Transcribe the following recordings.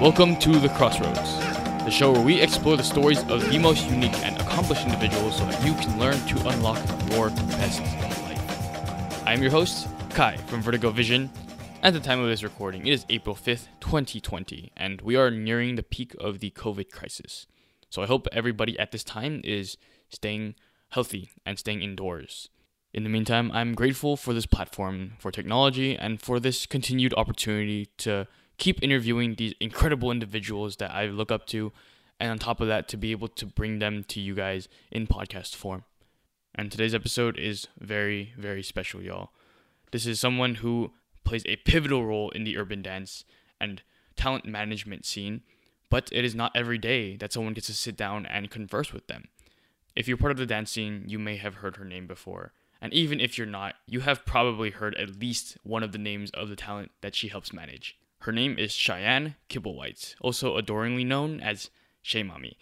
Welcome to The Crossroads, the show where we explore the stories of the most unique and accomplished individuals so that you can learn to unlock your best in life. I am your host, Kai from Vertigo Vision. At the time of this recording, it is April 5th, 2020, and we are nearing the peak of the COVID crisis. So I hope everybody at this time is staying healthy and staying indoors. In the meantime, I'm grateful for this platform, for technology, and for this continued opportunity to keep interviewing these incredible individuals that I look up to, and on top of that, to be able to bring them to you guys in podcast form. And today's episode is very, very special, y'all. This is someone who plays a pivotal role in the urban dance and talent management scene, but it is not every day that someone gets to sit down and converse with them. If you're part of the dance scene, you may have heard her name before. And even if you're not, you have probably heard at least one of the names of the talent that she helps manage. Her name is Cheyenne Kibblewhite, also adoringly known as Chey Mami.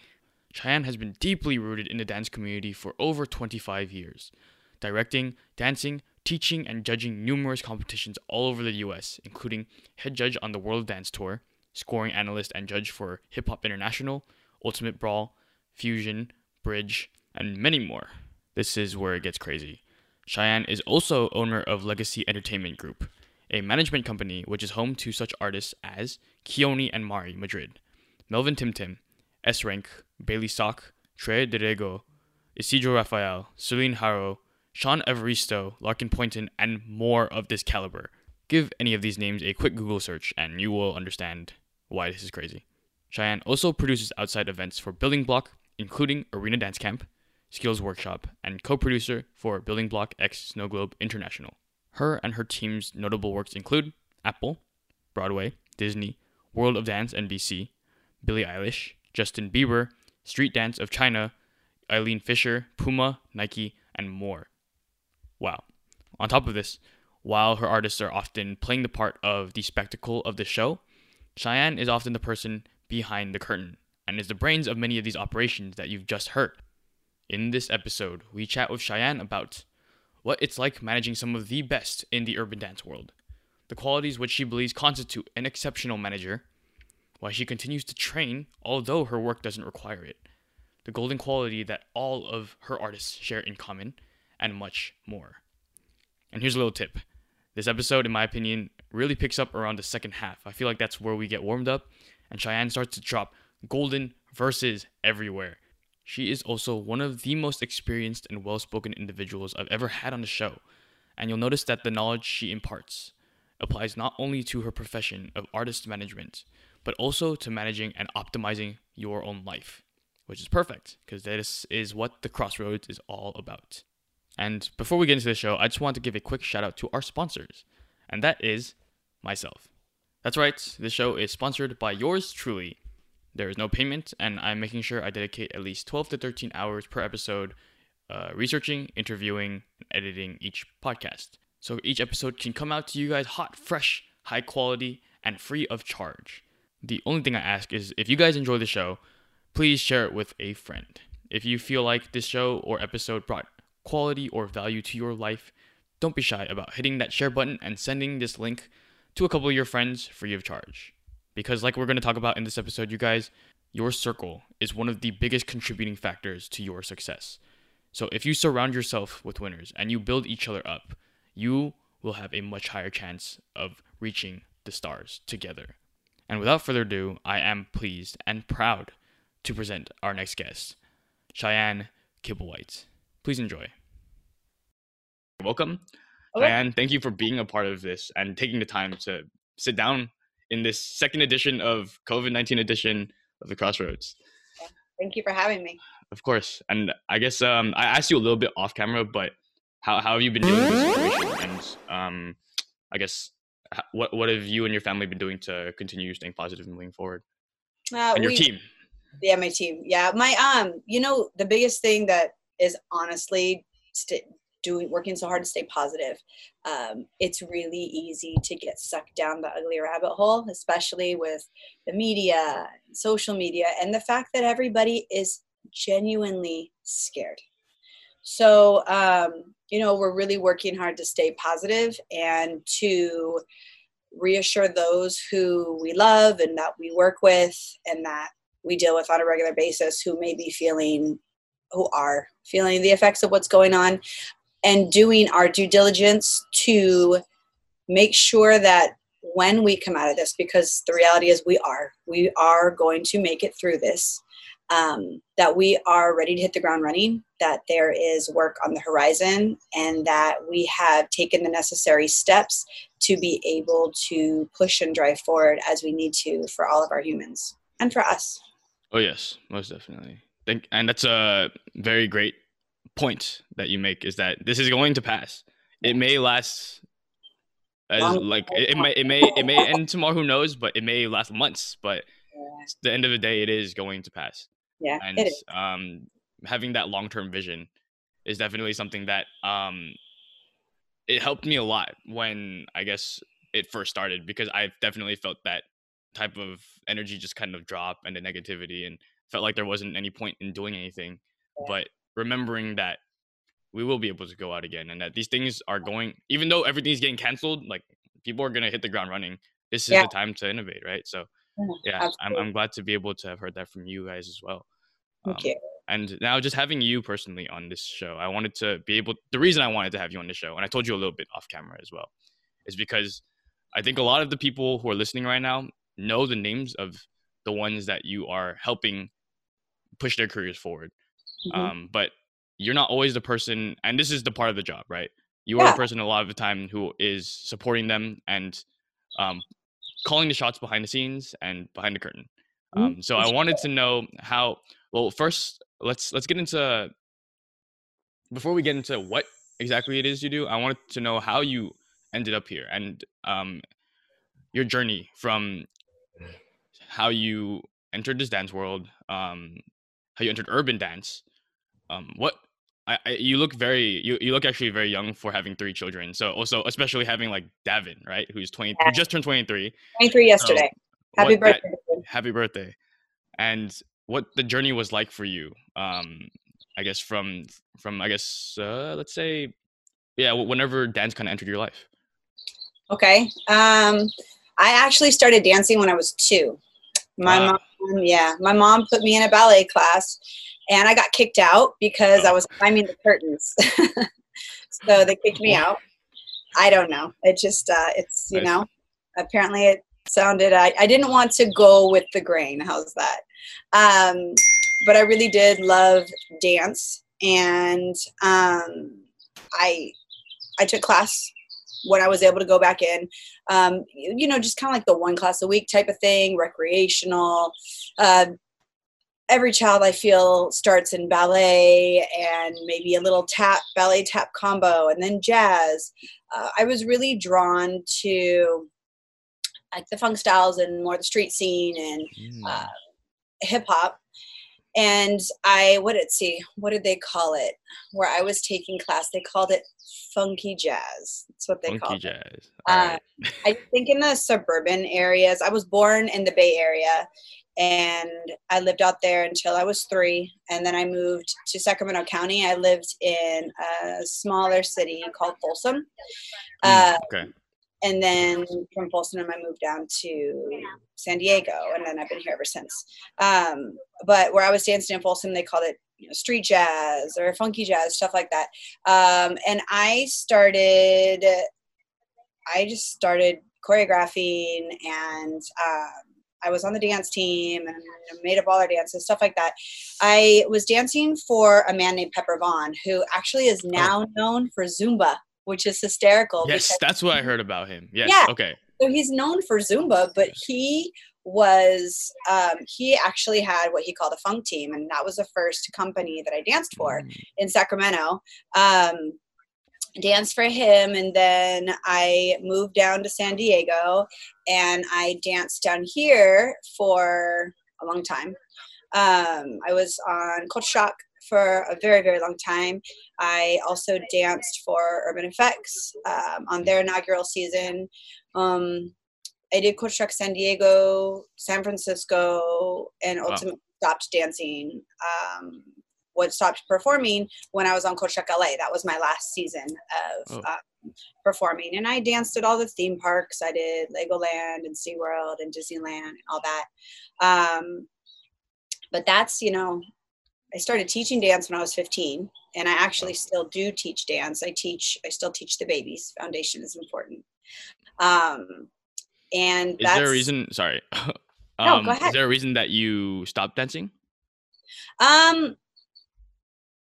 Cheyenne has been deeply rooted in the dance community for over 25 years, directing, dancing, teaching, and judging numerous competitions all over the US, including head judge on the World Dance Tour, scoring analyst and judge for Hip Hop International, Ultimate Brawl, Fusion, Bridge, and many more. This is where it gets crazy. Cheyenne is also owner of Legacy Entertainment Group, a management company which is home to such artists as Keone and Mari Madrid, Melvin Timtim, S Rank, Bailey Sok, Trey Derego, Isidro Rafael, Selene Haro, Shaun Evaristo, Larkin Poynton, and more of this caliber. Give any of these names a quick Google search and you will understand why this is crazy. Cheyenne also produces outside events for Building Block, including Arena Dance Camp, Skills Workshop, and co producer for Building Block X Snow Globe International. Her and her team's notable works include Apple, Broadway, Disney, World of Dance NBC, Billie Eilish, Justin Bieber, Street Dance of China, Eileen Fisher, Puma, Nike, and more. Wow. On top of this, while her artists are often playing the part of the spectacle of the show, Cheyenne is often the person behind the curtain and is the brains of many of these operations that you've just heard. In this episode, we chat with Cheyenne about what it's like managing some of the best in the urban dance world, the qualities which she believes constitute an exceptional manager, why she continues to train although her work doesn't require it, the golden quality that all of her artists share in common, and much more. And here's a little tip. This episode, in my opinion, really picks up around the second half. I feel like that's where we get warmed up, and Cheyenne starts to drop golden verses everywhere. She is also one of the most experienced and well spoken individuals I've ever had on the show, and you'll notice that the knowledge she imparts applies not only to her profession of artist management, but also to managing and optimizing your own life, which is perfect because this is what the Crossroads is all about. And before we get into the show, I just want to give a quick shout out to our sponsors, and that is myself. That's right, this show is sponsored by yours truly, there is no payment, and I'm making sure I dedicate at least 12 to 13 hours per episode uh, researching, interviewing, and editing each podcast. So each episode can come out to you guys hot, fresh, high quality, and free of charge. The only thing I ask is if you guys enjoy the show, please share it with a friend. If you feel like this show or episode brought quality or value to your life, don't be shy about hitting that share button and sending this link to a couple of your friends free of charge. Because, like we're going to talk about in this episode, you guys, your circle is one of the biggest contributing factors to your success. So, if you surround yourself with winners and you build each other up, you will have a much higher chance of reaching the stars together. And without further ado, I am pleased and proud to present our next guest, Cheyenne Kibblewhite. Please enjoy. Welcome. Okay. Cheyenne, thank you for being a part of this and taking the time to sit down in this second edition of COVID 19 edition of the Crossroads. Thank you for having me. Of course. And I guess um, I asked you a little bit off camera, but how, how have you been dealing with this situation? And um, I guess what what have you and your family been doing to continue staying positive and moving forward? Uh, and your we, team. Yeah, my team. Yeah, my um, you know, the biggest thing that is honestly st- doing working so hard to stay positive. Um, it's really easy to get sucked down the ugly rabbit hole especially with the media social media and the fact that everybody is genuinely scared. So um, you know we're really working hard to stay positive and to reassure those who we love and that we work with and that we deal with on a regular basis who may be feeling who are feeling the effects of what's going on and doing our due diligence to make sure that when we come out of this because the reality is we are we are going to make it through this um, that we are ready to hit the ground running that there is work on the horizon and that we have taken the necessary steps to be able to push and drive forward as we need to for all of our humans and for us. Oh yes most definitely. Think and that's a very great point that you make is that this is going to pass it may last as like it, it, may it may it may end tomorrow. Who knows? But it may last months. But yeah. the end of the day, it is going to pass. Yeah, and um, having that long term vision is definitely something that um, it helped me a lot when I guess it first started because I've definitely felt that type of energy just kind of drop and the negativity and felt like there wasn't any point in doing anything. Yeah. But remembering that we will be able to go out again and that these things are going even though everything's getting canceled like people are going to hit the ground running this is yeah. the time to innovate right so yeah I'm, I'm glad to be able to have heard that from you guys as well Thank um, you. and now just having you personally on this show i wanted to be able the reason i wanted to have you on the show and i told you a little bit off camera as well is because i think a lot of the people who are listening right now know the names of the ones that you are helping push their careers forward mm-hmm. um, but you're not always the person, and this is the part of the job, right? You yeah. are the person a lot of the time who is supporting them and um, calling the shots behind the scenes and behind the curtain. Mm-hmm. Um, so I wanted to know how. Well, first let's let's get into before we get into what exactly it is you do. I wanted to know how you ended up here and um, your journey from how you entered this dance world, um, how you entered urban dance. Um, what I, I, you look very you, you look actually very young for having three children. So also especially having like Davin, right, who's twenty yeah. who just turned twenty three. Twenty three yesterday. So happy birthday. That, happy birthday. And what the journey was like for you. Um I guess from from I guess uh let's say yeah, whenever dance kind of entered your life. Okay. Um I actually started dancing when I was 2. My wow. mom yeah, my mom put me in a ballet class and I got kicked out because I was climbing the curtains. so they kicked me out. I don't know. It just uh, it's you know apparently it sounded I, I didn't want to go with the grain. How's that? Um, but I really did love dance and um, I I took class when I was able to go back in. Um, you, know, just kind of like the one class a week type of thing, recreational. Uh, every child I feel starts in ballet and maybe a little tap, ballet tap combo, and then jazz. Uh, I was really drawn to like the funk styles and more the street scene and mm. uh, hip hop. And I, what did see, what did they call it? Where I was taking class, they called it funky jazz. That's what they funky called jazz. it. Uh, I think in the suburban areas, I was born in the Bay Area and I lived out there until I was three. And then I moved to Sacramento County. I lived in a smaller city called Folsom. Mm, uh, okay. And then from Folsom, I moved down to San Diego, and then I've been here ever since. Um, but where I was dancing in Folsom, they called it you know, street jazz or funky jazz, stuff like that. Um, and I started, I just started choreographing and um, I was on the dance team and made up all our dances, stuff like that. I was dancing for a man named Pepper Vaughn, who actually is oh. now known for Zumba, which is hysterical. Yes, that's what I heard about him. Yes. Yeah. Okay. So he's known for Zumba, but he was um, he actually had what he called a funk team, and that was the first company that I danced for mm. in Sacramento. Um, danced for him and then i moved down to san diego and i danced down here for a long time um, i was on culture shock for a very very long time i also danced for urban effects um, on their inaugural season um, i did shock san diego san francisco and ultimately wow. stopped dancing um, what stopped performing when I was on Shock LA. That was my last season of oh. uh, performing. And I danced at all the theme parks. I did Legoland and SeaWorld and Disneyland and all that. Um, but that's, you know, I started teaching dance when I was 15, and I actually still do teach dance. I teach, I still teach the babies. Foundation is important. Um, and is there a reason? Sorry. um, no, go ahead. Is there a reason that you stopped dancing? Um,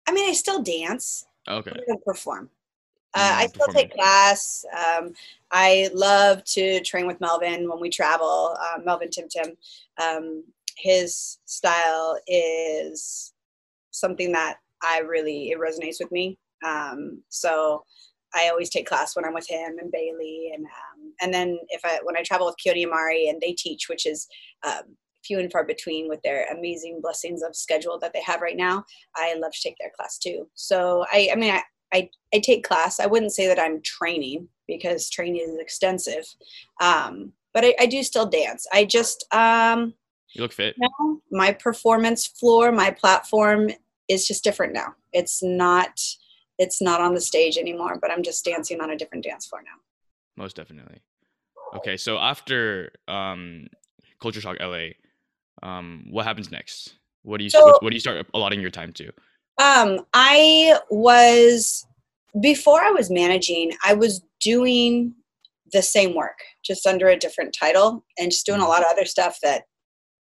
I mean, I still dance. Okay. I don't perform. Uh, I still take class. Um, I love to train with Melvin when we travel. Uh, Melvin Timtim. Um, his style is something that I really it resonates with me. Um, so I always take class when I'm with him and Bailey, and um, and then if I when I travel with Keone and Mari and they teach, which is um, few and far between with their amazing blessings of schedule that they have right now. I love to take their class too. So I, I mean, I, I, I take class. I wouldn't say that I'm training because training is extensive, um, but I, I do still dance. I just um, you look fit. Now my performance floor, my platform is just different now. It's not it's not on the stage anymore, but I'm just dancing on a different dance floor now. Most definitely. Okay, so after um, Culture Shock LA, um, what happens next? What do you so, what do you start allotting your time to? Um, I was before I was managing, I was doing the same work, just under a different title, and just doing a mm-hmm. lot of other stuff that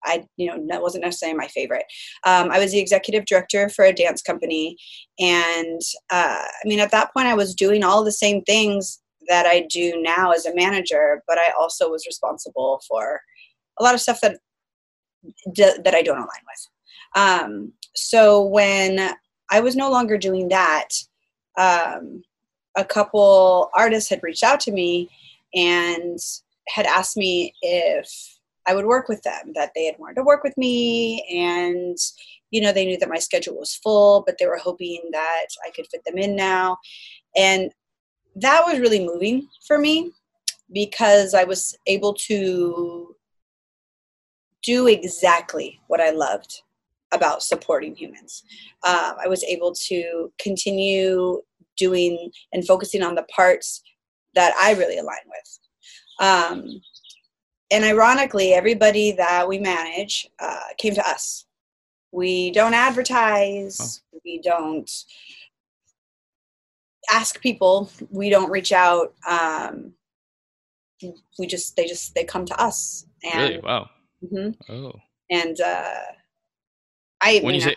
I, you know, that wasn't necessarily my favorite. Um, I was the executive director for a dance company, and uh, I mean, at that point, I was doing all the same things that I do now as a manager, but I also was responsible for a lot of stuff that that I don't align with. Um, so when I was no longer doing that, um, a couple artists had reached out to me and had asked me if I would work with them, that they had wanted to work with me, and you know they knew that my schedule was full, but they were hoping that I could fit them in now, and that was really moving for me because I was able to do exactly what I loved about supporting humans. Um, I was able to continue doing and focusing on the parts that I really align with. Um, and ironically, everybody that we manage uh, came to us. We don't advertise. Oh. We don't ask people. We don't reach out. Um, we just they just they come to us. And really? Wow. Mm-hmm. Oh. And uh, I when you say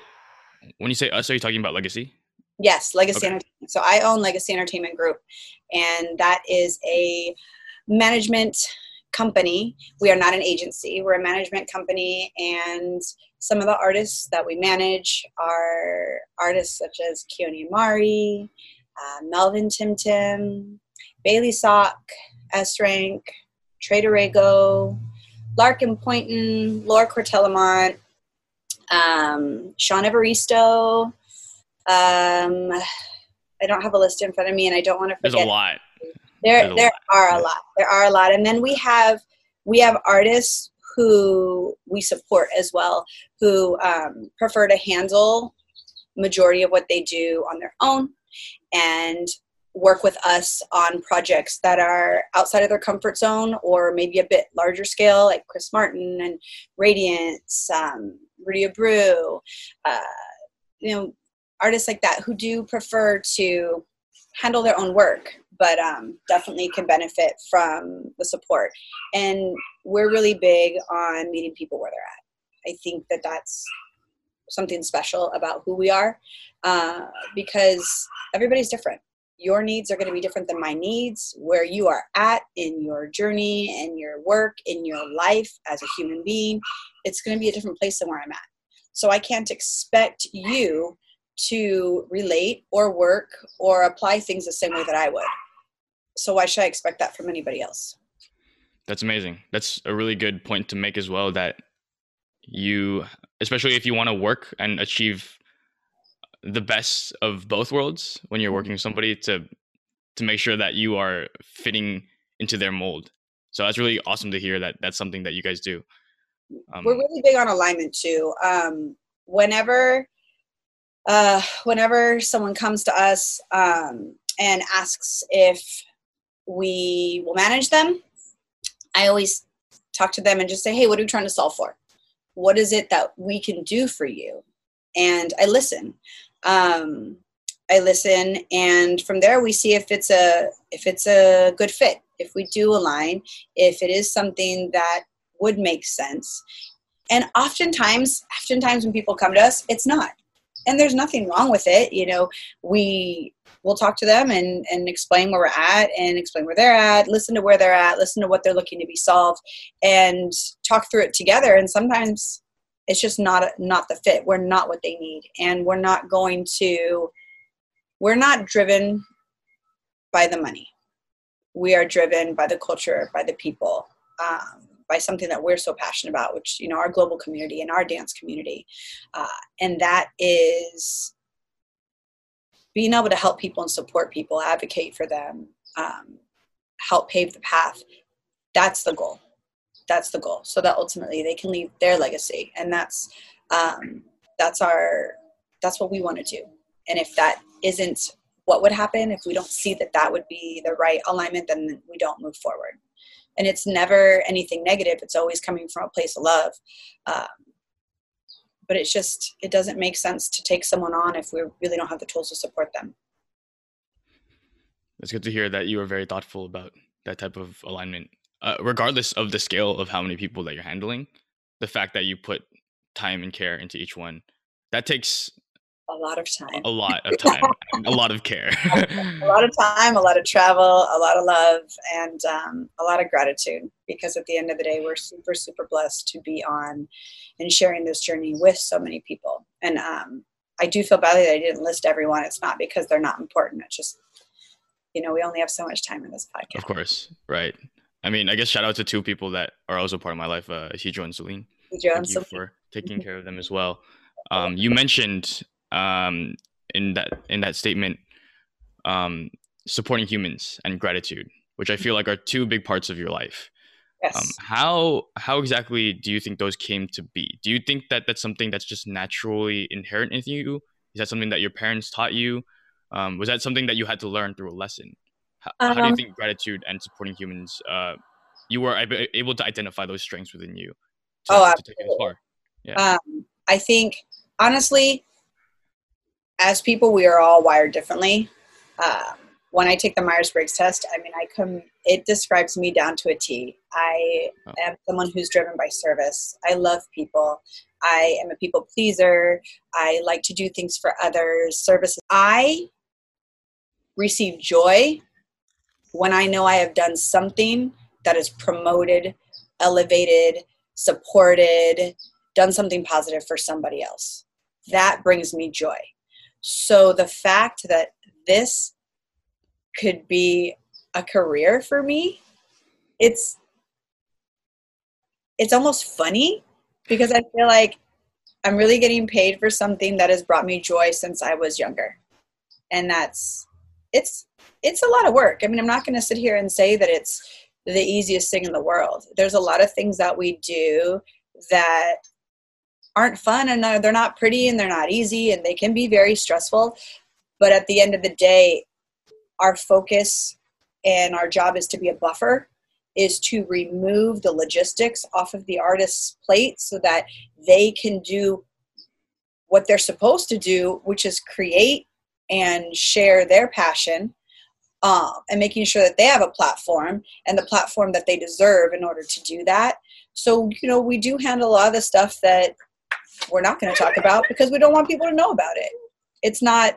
when you say us, are you talking about Legacy? Yes, Legacy okay. Entertainment. So I own Legacy Entertainment Group, and that is a management company. We are not an agency. We're a management company, and some of the artists that we manage are artists such as Keone and Mari, uh, Melvin Timtim, Bailey Sok, S Rank, Tre De Rego, Larkin Poynton, Laura Cortellamont, um, Shaun Evaristo. Um, I don't have a list in front of me, and I don't want to forget. There's a lot. There, there are a lot. There are a lot, and then we have we have artists who we support as well, who um, prefer to handle majority of what they do on their own, and work with us on projects that are outside of their comfort zone or maybe a bit larger scale, like Chris Martin and Radiance, um, Rudy Abreu, uh, you know, artists like that who do prefer to handle their own work, but um, definitely can benefit from the support. And we're really big on meeting people where they're at. I think that that's something special about who we are uh, because everybody's different your needs are going to be different than my needs where you are at in your journey in your work in your life as a human being it's going to be a different place than where i'm at so i can't expect you to relate or work or apply things the same way that i would so why should i expect that from anybody else that's amazing that's a really good point to make as well that you especially if you want to work and achieve the best of both worlds when you're working with somebody to to make sure that you are fitting into their mold. So that's really awesome to hear that that's something that you guys do. Um, We're really big on alignment too. Um, whenever uh, whenever someone comes to us um, and asks if we will manage them. I always talk to them and just say, hey, what are we trying to solve for? What is it that we can do for you? And I listen. Um, I listen, and from there we see if it's a if it's a good fit. If we do align, if it is something that would make sense. And oftentimes, oftentimes when people come to us, it's not. And there's nothing wrong with it. You know, we we'll talk to them and, and explain where we're at and explain where they're at, listen to where they're at, listen to what they're looking to be solved, and talk through it together. And sometimes it's just not not the fit. We're not what they need, and we're not going to. We're not driven by the money. We are driven by the culture, by the people, um, by something that we're so passionate about, which you know our global community and our dance community, uh, and that is being able to help people and support people, advocate for them, um, help pave the path. That's the goal. That's the goal. So that ultimately they can leave their legacy, and that's um, that's our that's what we want to do. And if that isn't what would happen, if we don't see that that would be the right alignment, then we don't move forward. And it's never anything negative. It's always coming from a place of love. Um, but it's just it doesn't make sense to take someone on if we really don't have the tools to support them. It's good to hear that you are very thoughtful about that type of alignment. Uh, regardless of the scale of how many people that you're handling the fact that you put time and care into each one that takes a lot of time. A lot of time a lot of care. A lot of time a lot of travel a lot of love and um, a lot of gratitude because at the end of the day we're super super blessed to be on and sharing this journey with so many people. And um, i do feel badly that i didn't list everyone. It's not because they're not important. It's just you know we only have so much time in this podcast. of course. Right. I mean i guess shout out to two people that are also part of my life uh Hijo and Selene. Thank you for taking care of them as well. Um, you mentioned um, in that in that statement um, supporting humans and gratitude which i feel like are two big parts of your life. Yes. Um, how how exactly do you think those came to be? Do you think that that's something that's just naturally inherent in you? Is that something that your parents taught you? Um, was that something that you had to learn through a lesson? How, um, how do you um. think gratitude and supporting humans uh, you were able to identify those strengths within you to, oh, to take it as far? Yeah. Um, i think honestly as people, we are all wired differently. Um, when I take the Myers Briggs test, I mean, I come, it describes me down to a T. I am someone who's driven by service. I love people. I am a people pleaser. I like to do things for others, services. I receive joy when I know I have done something that is promoted, elevated, supported, done something positive for somebody else. That brings me joy. So the fact that this could be a career for me, it's it's almost funny because I feel like I'm really getting paid for something that has brought me joy since I was younger. And that's it's it's a lot of work. I mean, I'm not going to sit here and say that it's the easiest thing in the world. There's a lot of things that we do that aren't fun and they're not pretty and they're not easy and they can be very stressful. But at the end of the day, our focus and our job is to be a buffer is to remove the logistics off of the artist's plate so that they can do what they're supposed to do, which is create and share their passion um, and making sure that they have a platform and the platform that they deserve in order to do that. So, you know, we do handle a lot of the stuff that we're not going to talk about because we don't want people to know about it. It's not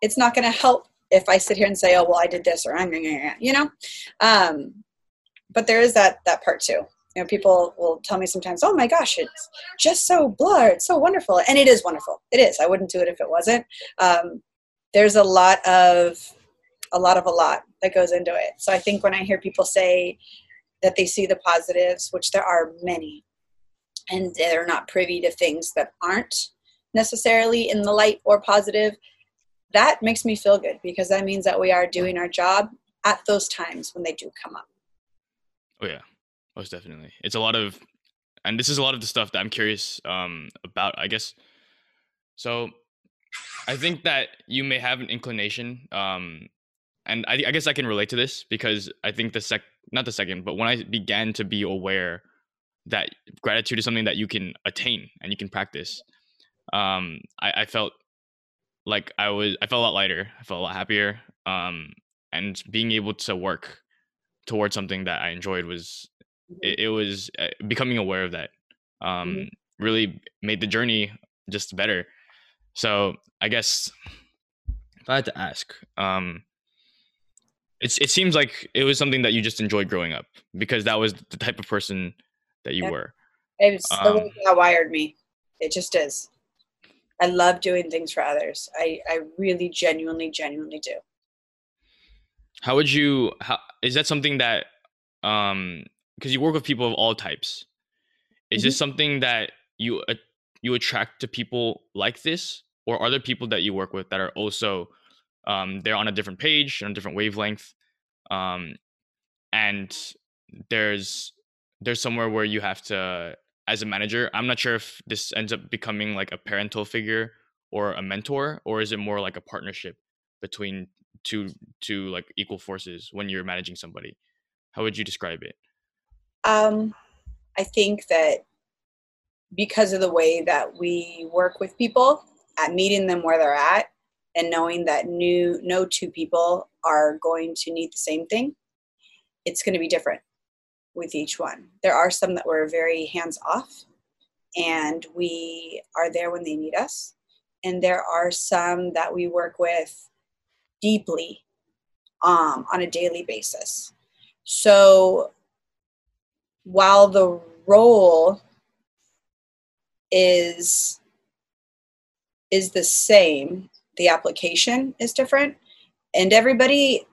it's not going to help if I sit here and say, "Oh, well, I did this," or "I'm," you know. Um, but there is that that part too. You know, people will tell me sometimes, "Oh my gosh, it's just so blurred, so wonderful," and it is wonderful. It is. I wouldn't do it if it wasn't. Um, there's a lot of a lot of a lot that goes into it. So I think when I hear people say that they see the positives, which there are many, and they're not privy to things that aren't necessarily in the light or positive, that makes me feel good because that means that we are doing our job at those times when they do come up. Oh yeah, most definitely. It's a lot of, and this is a lot of the stuff that I'm curious um, about. I guess. So, I think that you may have an inclination um, and I, I guess I can relate to this because I think the sec not the second, but when I began to be aware that gratitude is something that you can attain and you can practice, um, I, I felt like I was I felt a lot lighter. I felt a lot happier. Um, and being able to work towards something that I enjoyed was Mhm. it, it was uh, becoming aware of that. Um, Mhm. really made the journey just better. So I guess if I had to ask, um, it's it seems like it was something that you just enjoyed growing up because that was the type of person that you Yeah. were. It's the way Um, God wired me. It just is. I love doing things for others. I, I really genuinely, genuinely do. How would you? How is that something that? Um, because you work with people of all types. Is this something that you uh, you attract to people like this, or are there people that you work with that are also um, they're on a different page, on a different wavelength, um, and there's there's somewhere where you have to as a manager. I'm not sure if this ends up becoming like a parental figure or a mentor, or is it more like a partnership between two two like equal forces when you're managing somebody? How would you describe it? Um, I think that because of the way that we work with people, at meeting them where they're at, and knowing that new no two people are going to need the same thing, it's going to be different with each one. There are some that were very hands off, and we are there when they need us, and there are some that we work with deeply um, on a daily basis. So while the role is is the same the application is different and everybody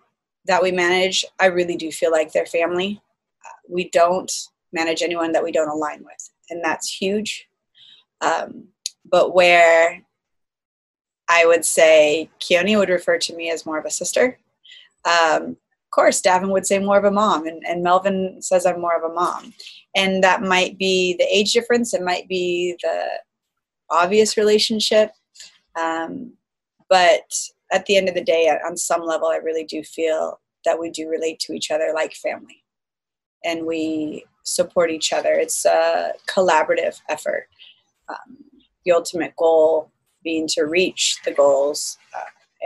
that we manage i really do feel like they're family we don't manage anyone that we don't align with. And that's huge. Um, but where i would say keone would refer to me as more of a sister. Um, of course, Davin would say more of a mom, and, and Melvin says I'm more of a mom. And that might be the age difference, it might be the obvious relationship. Um, but at the end of the day, on some level, I really do feel that we do relate to each other like family and we support each other. It's a collaborative effort. Um, the ultimate goal being to reach the goals uh,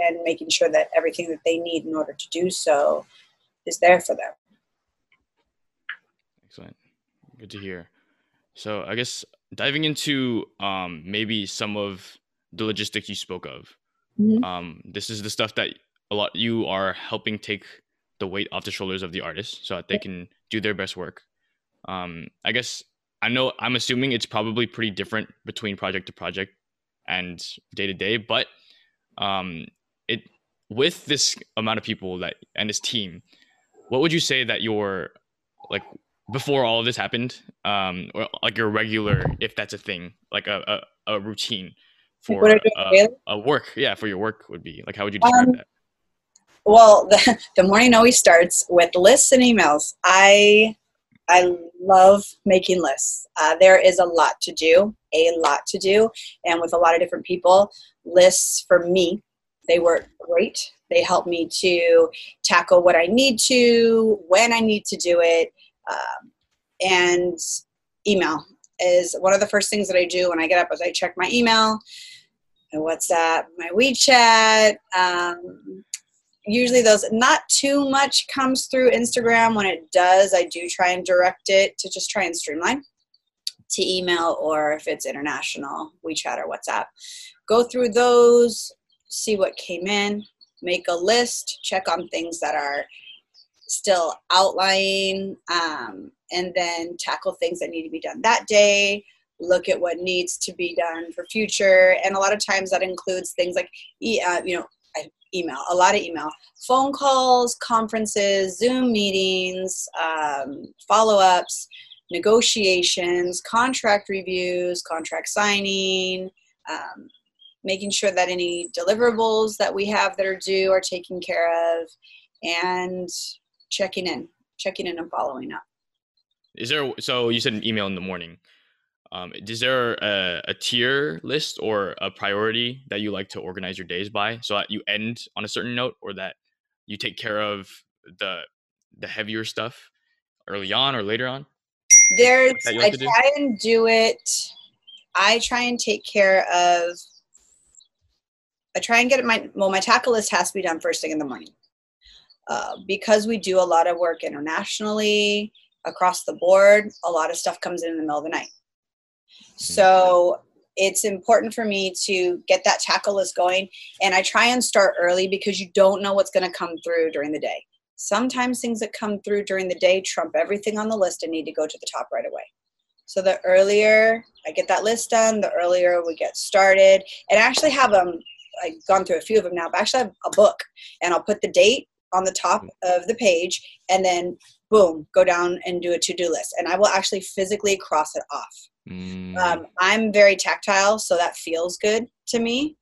and making sure that everything that they need in order to do so is there for them. Excellent. Good to hear. So I guess diving into um, maybe some of the logistics you spoke of. Mhm. Um, this is the stuff that a lot you are helping take the weight off the shoulders of the artists so that they can do their best work. Um, I guess I know I'm assuming it's probably pretty different between project to project and day to day, but um, it with this amount of people that and this team, what would you say that your like before all of this happened, um, or like your regular, if that's a thing, like a a, a routine for a, a work, yeah, for your work would be like how would you describe Um, that? Well, the, the morning always starts with lists and emails. I I love making lists. Uh, there is a lot to do, a lot to do, and with a lot of different people. Lists for me, they work great. They help me to tackle what I need to, when I need to do it, um, and email is one of the first things that I do when I get up. Is I check my email, my WhatsApp, my WeChat. Um, usually those not too much comes through instagram. When it does i do try and direct it to just try and streamline to email or if it's international wechat or whatsapp. Go through those see what came in make a list check on things that are still outlying um, and then tackle things that need to be done that day look at what needs to be done for future. And a lot of times that includes things like uh, you know email a lot of email phone calls conferences zoom meetings um, follow-ups negotiations contract reviews contract signing um, making sure that any deliverables that we have that are due are taken care of and checking in checking in and following up Is there so you said an email in the morning? Um, is there a, a tier list or a priority that you like to organize your days by so that you end on a certain note or that you take care of the the heavier stuff early on or later on? There's I try and do it. I try and take care of. I try and get it my well. My tackle list has to be done first thing in the morning, uh, because we do a lot of work internationally across the board. A lot of stuff comes in in the middle of the night. So it's important for me to get that tackle list going. And I try and start early because you don't know what's going to come through during the day. Sometimes things that come through during the day trump everything on the list and need to go to the top right away. So the earlier I get that list done, the earlier we get started. And I actually have them, um, I've gone through a few of them now, but I actually have a book and I'll put the date on the top of the page and then boom, go down and do a to-do list. And I will actually physically cross it off. Mm. Um, I'm very tactile, so that feels good to me.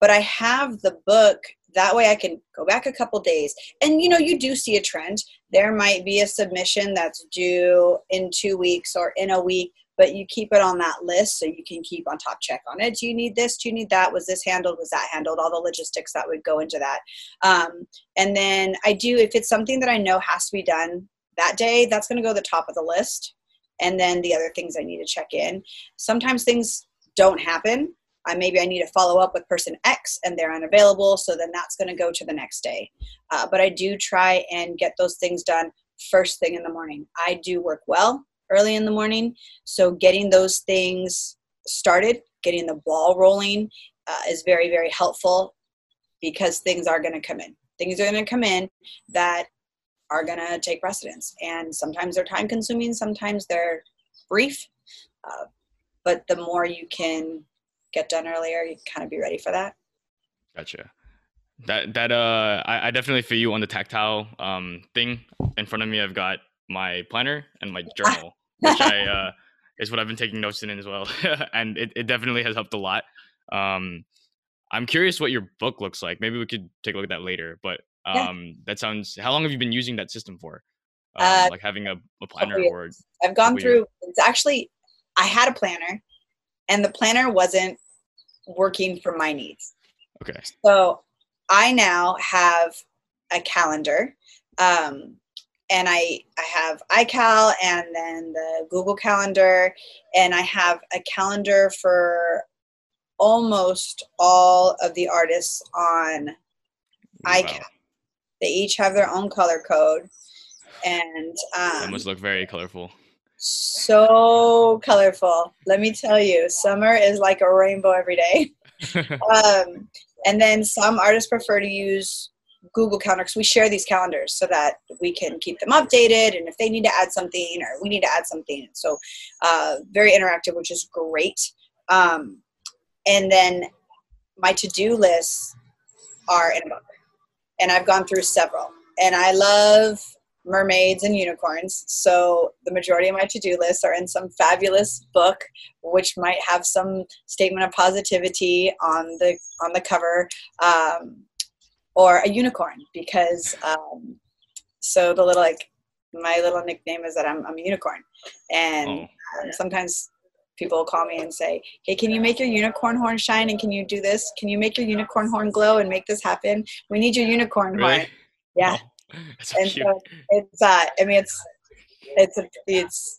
But I have the book that way I can go back a couple days. And you know, you do see a trend. There might be a submission that's due in two weeks or in a week, but you keep it on that list so you can keep on top check on it. Do you need this? Do you need that? Was this handled? Was that handled? All the logistics that would go into that. Um, and then I do, if it's something that I know has to be done that day, that's going to go to the top of the list and then the other things I need to check in. Sometimes things don't happen. I, maybe I need to follow up with person X and they're unavailable, so then that's going to go to the next day. Uh, but I do try and get those things done first thing in the morning. I do work well early in the morning, so getting those things started, getting the ball rolling uh, is very, very helpful because things are going to come in. Things are going to come in that are going to take precedence. And sometimes they're time consuming, sometimes they're brief. Uh, but the more you can get done earlier, you kind of be ready for that. Gotcha. That that uh, I, I definitely feel you on the tactile um thing. In front of me, I've got my planner and my journal, which I uh is what I've been taking notes in as well, and it, it definitely has helped a lot. Um, I'm curious what your book looks like. Maybe we could take a look at that later. But um, yeah. That sounds. How long have you been using that system for? Um, uh, like having a, a planner or. I've gone through. Years? It's actually, I had a planner, and the planner wasn't working for my needs. Okay. So I now have a calendar. Um, and I, I have iCal and then the Google Calendar, and I have a calendar for almost all of the artists on wow. iCal. They each have their own color code, and um, they must look very colorful. So colorful. Let me tell you, summer is like a rainbow every day. um, and then some artists prefer to use Google Calendar because we share these calendars so that we can keep them updated. And if they need to add something or we need to add something, so uh, very interactive, which is great. Um, and then my to-do lists are in a book and I've gone through several. And I love mermaids and unicorns. So the majority of my to-do lists are in some fabulous book, which might have some statement of positivity on the on the cover, um, or a unicorn because um, so the little like my little nickname is that I'm, I'm a unicorn, and oh. um, sometimes people call me and say, "Hey, can you make your unicorn horn shine? And can you do this? Can you make your unicorn horn glow and make this happen? We need your unicorn really? horn." Yeah. Oh, so and cute. so it's uh, I mean, it's it's a, it's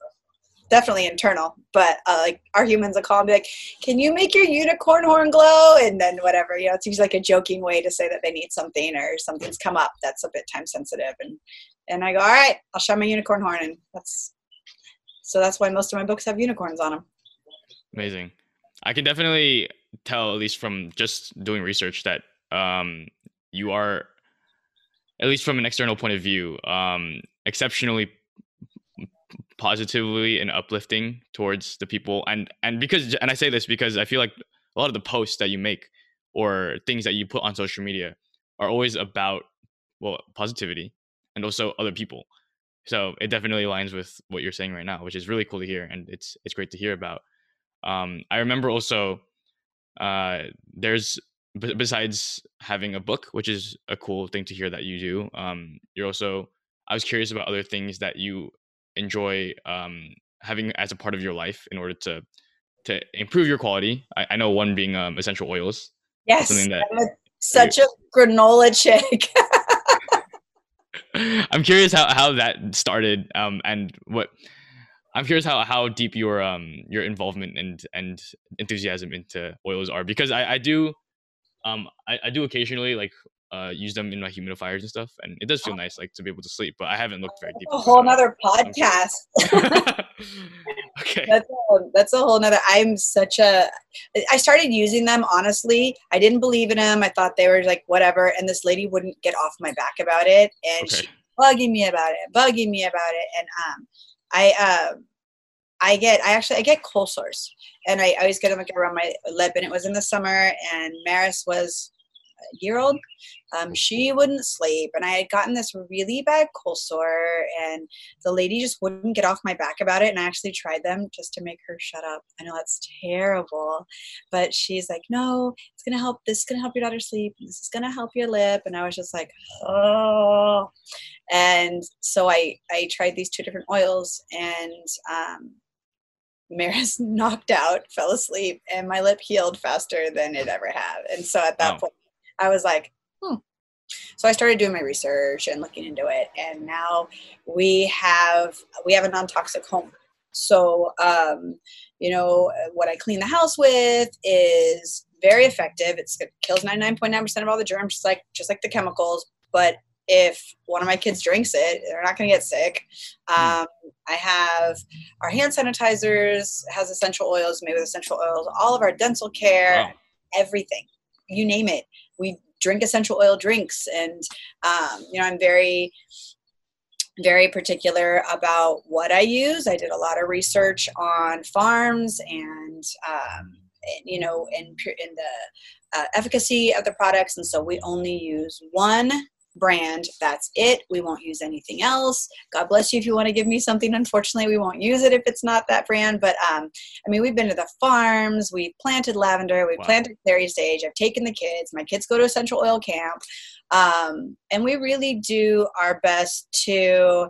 definitely internal, but uh, like our humans will call and be like, "Can you make your unicorn horn glow?" And then whatever, you know, it's usually like a joking way to say that they need something or something's come up that's a bit time sensitive, and and I go, "All right, I'll shine my unicorn horn," and that's so that's why most of my books have unicorns on them. Amazing. I can definitely tell, at least from just doing research, that um, you are, at least from an external point of view, um, exceptionally positively and uplifting towards the people. And and because and I say this because I feel like a lot of the posts that you make or things that you put on social media are always about well positivity and also other people. So it definitely aligns with what you're saying right now, which is really cool to hear, and it's it's great to hear about. Um, I remember also uh, there's b- besides having a book, which is a cool thing to hear that you do. Um, you're also I was curious about other things that you enjoy um, having as a part of your life in order to to improve your quality. I, I know one being um, essential oils. Yes, something that I'm a, such a granola chick. I'm curious how, how that started um, and what I'm curious how, how deep your um your involvement and and enthusiasm into oils are because I, I do um I, I do occasionally like uh use them in my humidifiers and stuff and it does feel nice like to be able to sleep but I haven't looked very deep. A whole nother podcast. okay. That's a, that's a whole nother. I'm such a. I started using them honestly. I didn't believe in them. I thought they were like whatever, and this lady wouldn't get off my back about it, and Okay. she bugging me about it, bugging me about it, and um, I um, I get I actually I get cold sores, and I, always get them like around my lip, and it was in the summer, and Maris was a year old. Um, she wouldn't sleep, and I had gotten this really bad cold sore, and the lady just wouldn't get off my back about it. And I actually tried them just to make her shut up. I know that's terrible, but she's like, "No, it's gonna help. This is gonna help your daughter sleep. This is gonna help your lip." And I was just like, "Oh." And so I I tried these two different oils, and um, Maris knocked out, fell asleep, and my lip healed faster than it ever had. And so at that Wow. point, I was like, hmm. So I started doing my research and looking into it, and now we have we have a non-toxic home. So um, you know what I clean the house with is very effective. It's, it kills 99.9% of all the germs, just like just like the chemicals. But if one of my kids drinks it, they're not going to get sick. Hmm. Um, I have our hand sanitizers has essential oils made with essential oils. All of our dental care, Wow. everything, you name it. We drink essential oil drinks, and um, you know I'm very very particular about what I use. I did a lot of research on farms and, um, you know, in, in the uh, efficacy of the products. And so we only use one brand. That's it. We won't use anything else. God bless you if you want to give me something. Unfortunately, we won't use it if it's not that brand. But um, I mean, we've been to the farms. We've planted lavender. We've Wow. planted clary sage. I've taken the kids. My kids go to essential oil camp um, and we really do our best to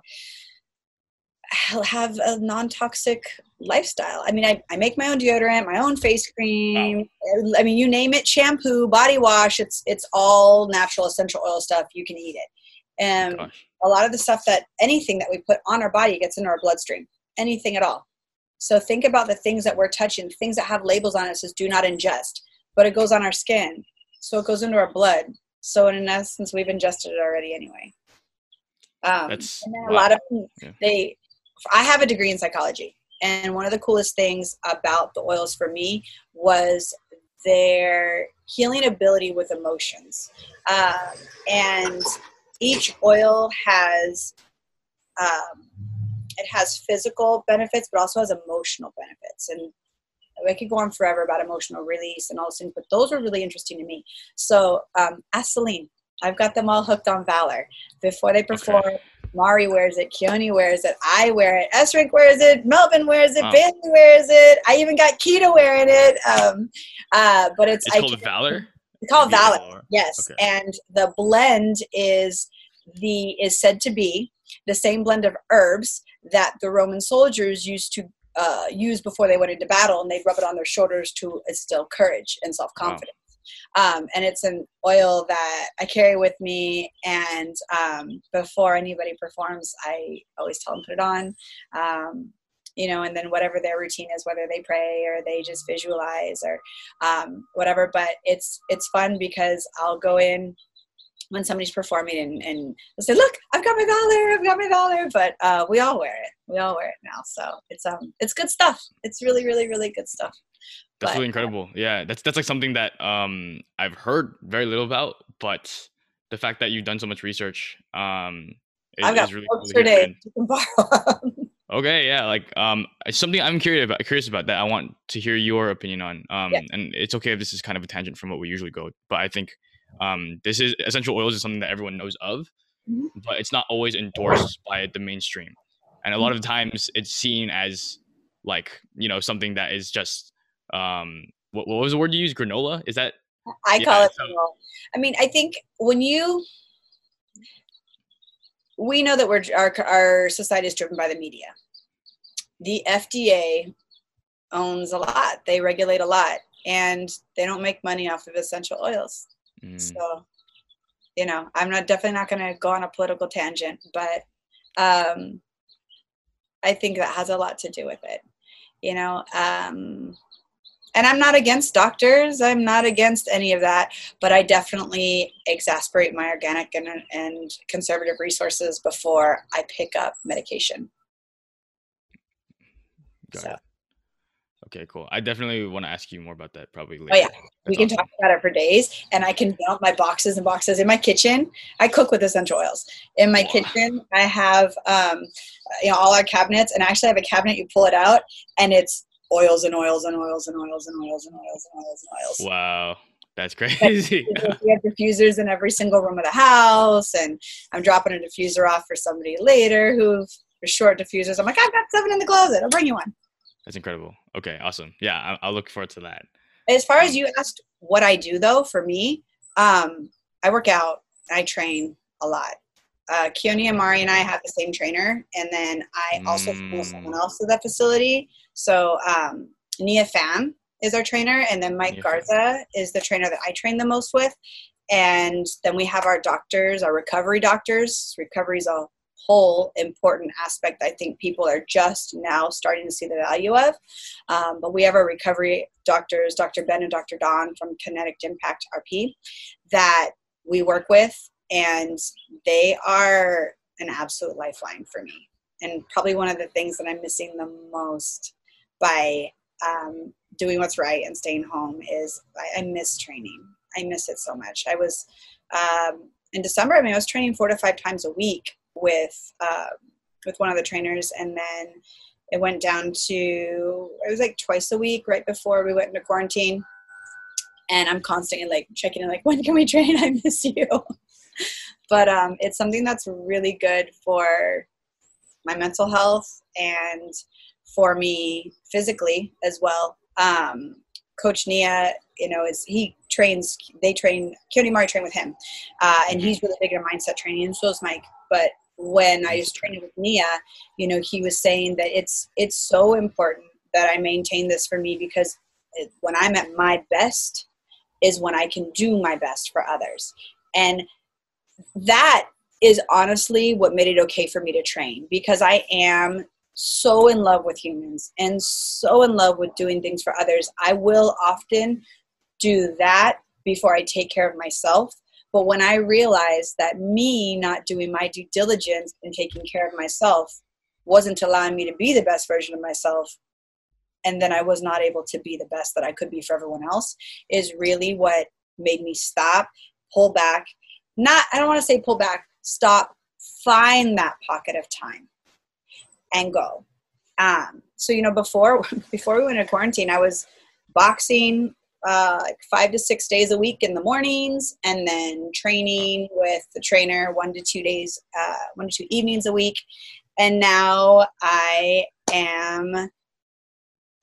have a non-toxic lifestyle. I mean i, I make my own deodorant my own face cream i mean you name it shampoo body wash it's it's all natural essential oil stuff. You can eat it. And Gosh. a lot of the stuff that anything that we put on our body gets into our bloodstream. Anything at all. So think about the things that we're touching things that have labels on it says do not ingest but it goes on our skin. So it goes into our blood. So in essence we've ingested it already anyway. Um, That's- and a wow. lot of Yeah. they i have a degree in psychology and one of the coolest things about the oils for me was their healing ability with emotions um, and each oil has um, it has physical benefits but also has emotional benefits and I could go on forever about emotional release and all those things, but those are really interesting to me. So um, ask Selene. I've got them all hooked on Valor. Before they perform, Mari wears it, Keone wears it, I wear it, Esric wears it, Melvin wears it, Wow. Bailey wears it. I even got Keita wearing it. Um, uh, but it's, It's I called Valor. it's called Valor. V-A-L-R. Yes, Okay. and the blend is the is said to be the same blend of herbs that the Roman soldiers used to uh, use before they went into battle, and they'd rub it on their shoulders to instill courage and self confidence. Um, and it's an oil that I carry with me, and um, before anybody performs, I always tell them put it on. Um, you know, and then whatever their routine is, whether they pray or they just visualize or um, whatever. But it's it's fun because I'll go in when somebody's performing and, and they'll say, "Look, I've got my valor, I've got my valor." But uh, we all wear it. We all wear it now, so it's um it's good stuff. It's really, really, really good stuff. That's But, really incredible. Yeah, that's that's like something that um I've heard very little about, but the fact that you've done so much research um is, I've got is really books cool for to hear, days. and- You can borrow. 'em. Okay, yeah, like um, it's something I'm curious about. Curious about that. I want to hear your opinion on. Um, Yeah. and it's okay if this is kind of a tangent from what we usually go, but I think um, this is essential oils is something that everyone knows of, Mhm. but it's not always endorsed by the mainstream, and a lot of times it's seen as like you know something that is just um, what, what was the word you used? Granola? Is that I Yeah, call it. so- granola. I mean, I think when you, we know that we're our our society is driven by the media. The FDA owns a lot. They regulate a lot, and they don't make money off of essential oils. mm, So you know, I'm not definitely not going to go on a political tangent, but um, I think that has a lot to do with it. You know, um, and I'm not against doctors. I'm not against any of that, but I definitely exasperate my organic and, and conservative resources before I pick up medication. Got so. It. Okay, cool. I definitely want to ask you more about that probably later. Oh yeah, That's we can awesome. talk about it for days. And I can dump my boxes and boxes in my kitchen. I cook with essential oils. In my wow. kitchen, I have um, you know all our cabinets, and I actually have a cabinet. You pull it out, and it's oils and oils and oils and oils and oils and oils and oils and oils. Wow. That's crazy. we have diffusers in every single room of the house, and I'm dropping a diffuser off for somebody later who's short diffusers. I'm like, I've got seven in the closet. I'll bring you one. That's incredible. Okay, awesome. Yeah, I'll, look forward to that. As far as um, you asked what I do though, for me, um, I work out, I train a lot. Uh, Keone and and I have the same trainer, and then I also mm. someone else at that facility. So um, Nia Pham is our trainer, and then Mike Nia Garza is the trainer that I train the most with. And then we have our doctors, our recovery doctors. Recovery is a whole important aspect I think people are just now starting to see the value of. Um, but we have our recovery doctors, Dr. Ben and Dr. Don from Kinetic Impact RP, that we work with, and they are an absolute lifeline for me. And probably one of the things that I'm missing the most by um, doing what's right and staying home is I, I, miss training. I miss it so much. I was um, in December. I mean, I was training four to five times a week, with uh, with one of the trainers, and then it went down to it was like twice a week right before we went into quarantine. And I'm constantly like checking in, like, when can we train? I miss you. but um, it's something that's really good for my mental health and for me physically as well. Um, Coach Nia, you know, is he trains? They train. Keone Mari train with him, uh, and he's really big in mindset training, and so is Mike. But when I was training with Nia, you know, he was saying that it's it's so important that I maintain this for me because it, when I'm at my best is when I can do my best for others. And that is honestly what made it okay for me to train because I am so in love with humans and so in love with doing things for others. I will often do that before I take care of myself but when I realized that me not doing my due diligence and taking care of myself wasn't allowing me to be the best version of myself, and then I was not able to be the best that I could be for everyone else, is really what made me stop, pull back. Not, I don't want to say pull back, stop, find that pocket of time and go. Um, so you know, before before we went into quarantine, I was boxing uh, like five to six days a week in the mornings, and then training with the trainer one to two days, uh, one to two evenings a week. And now I am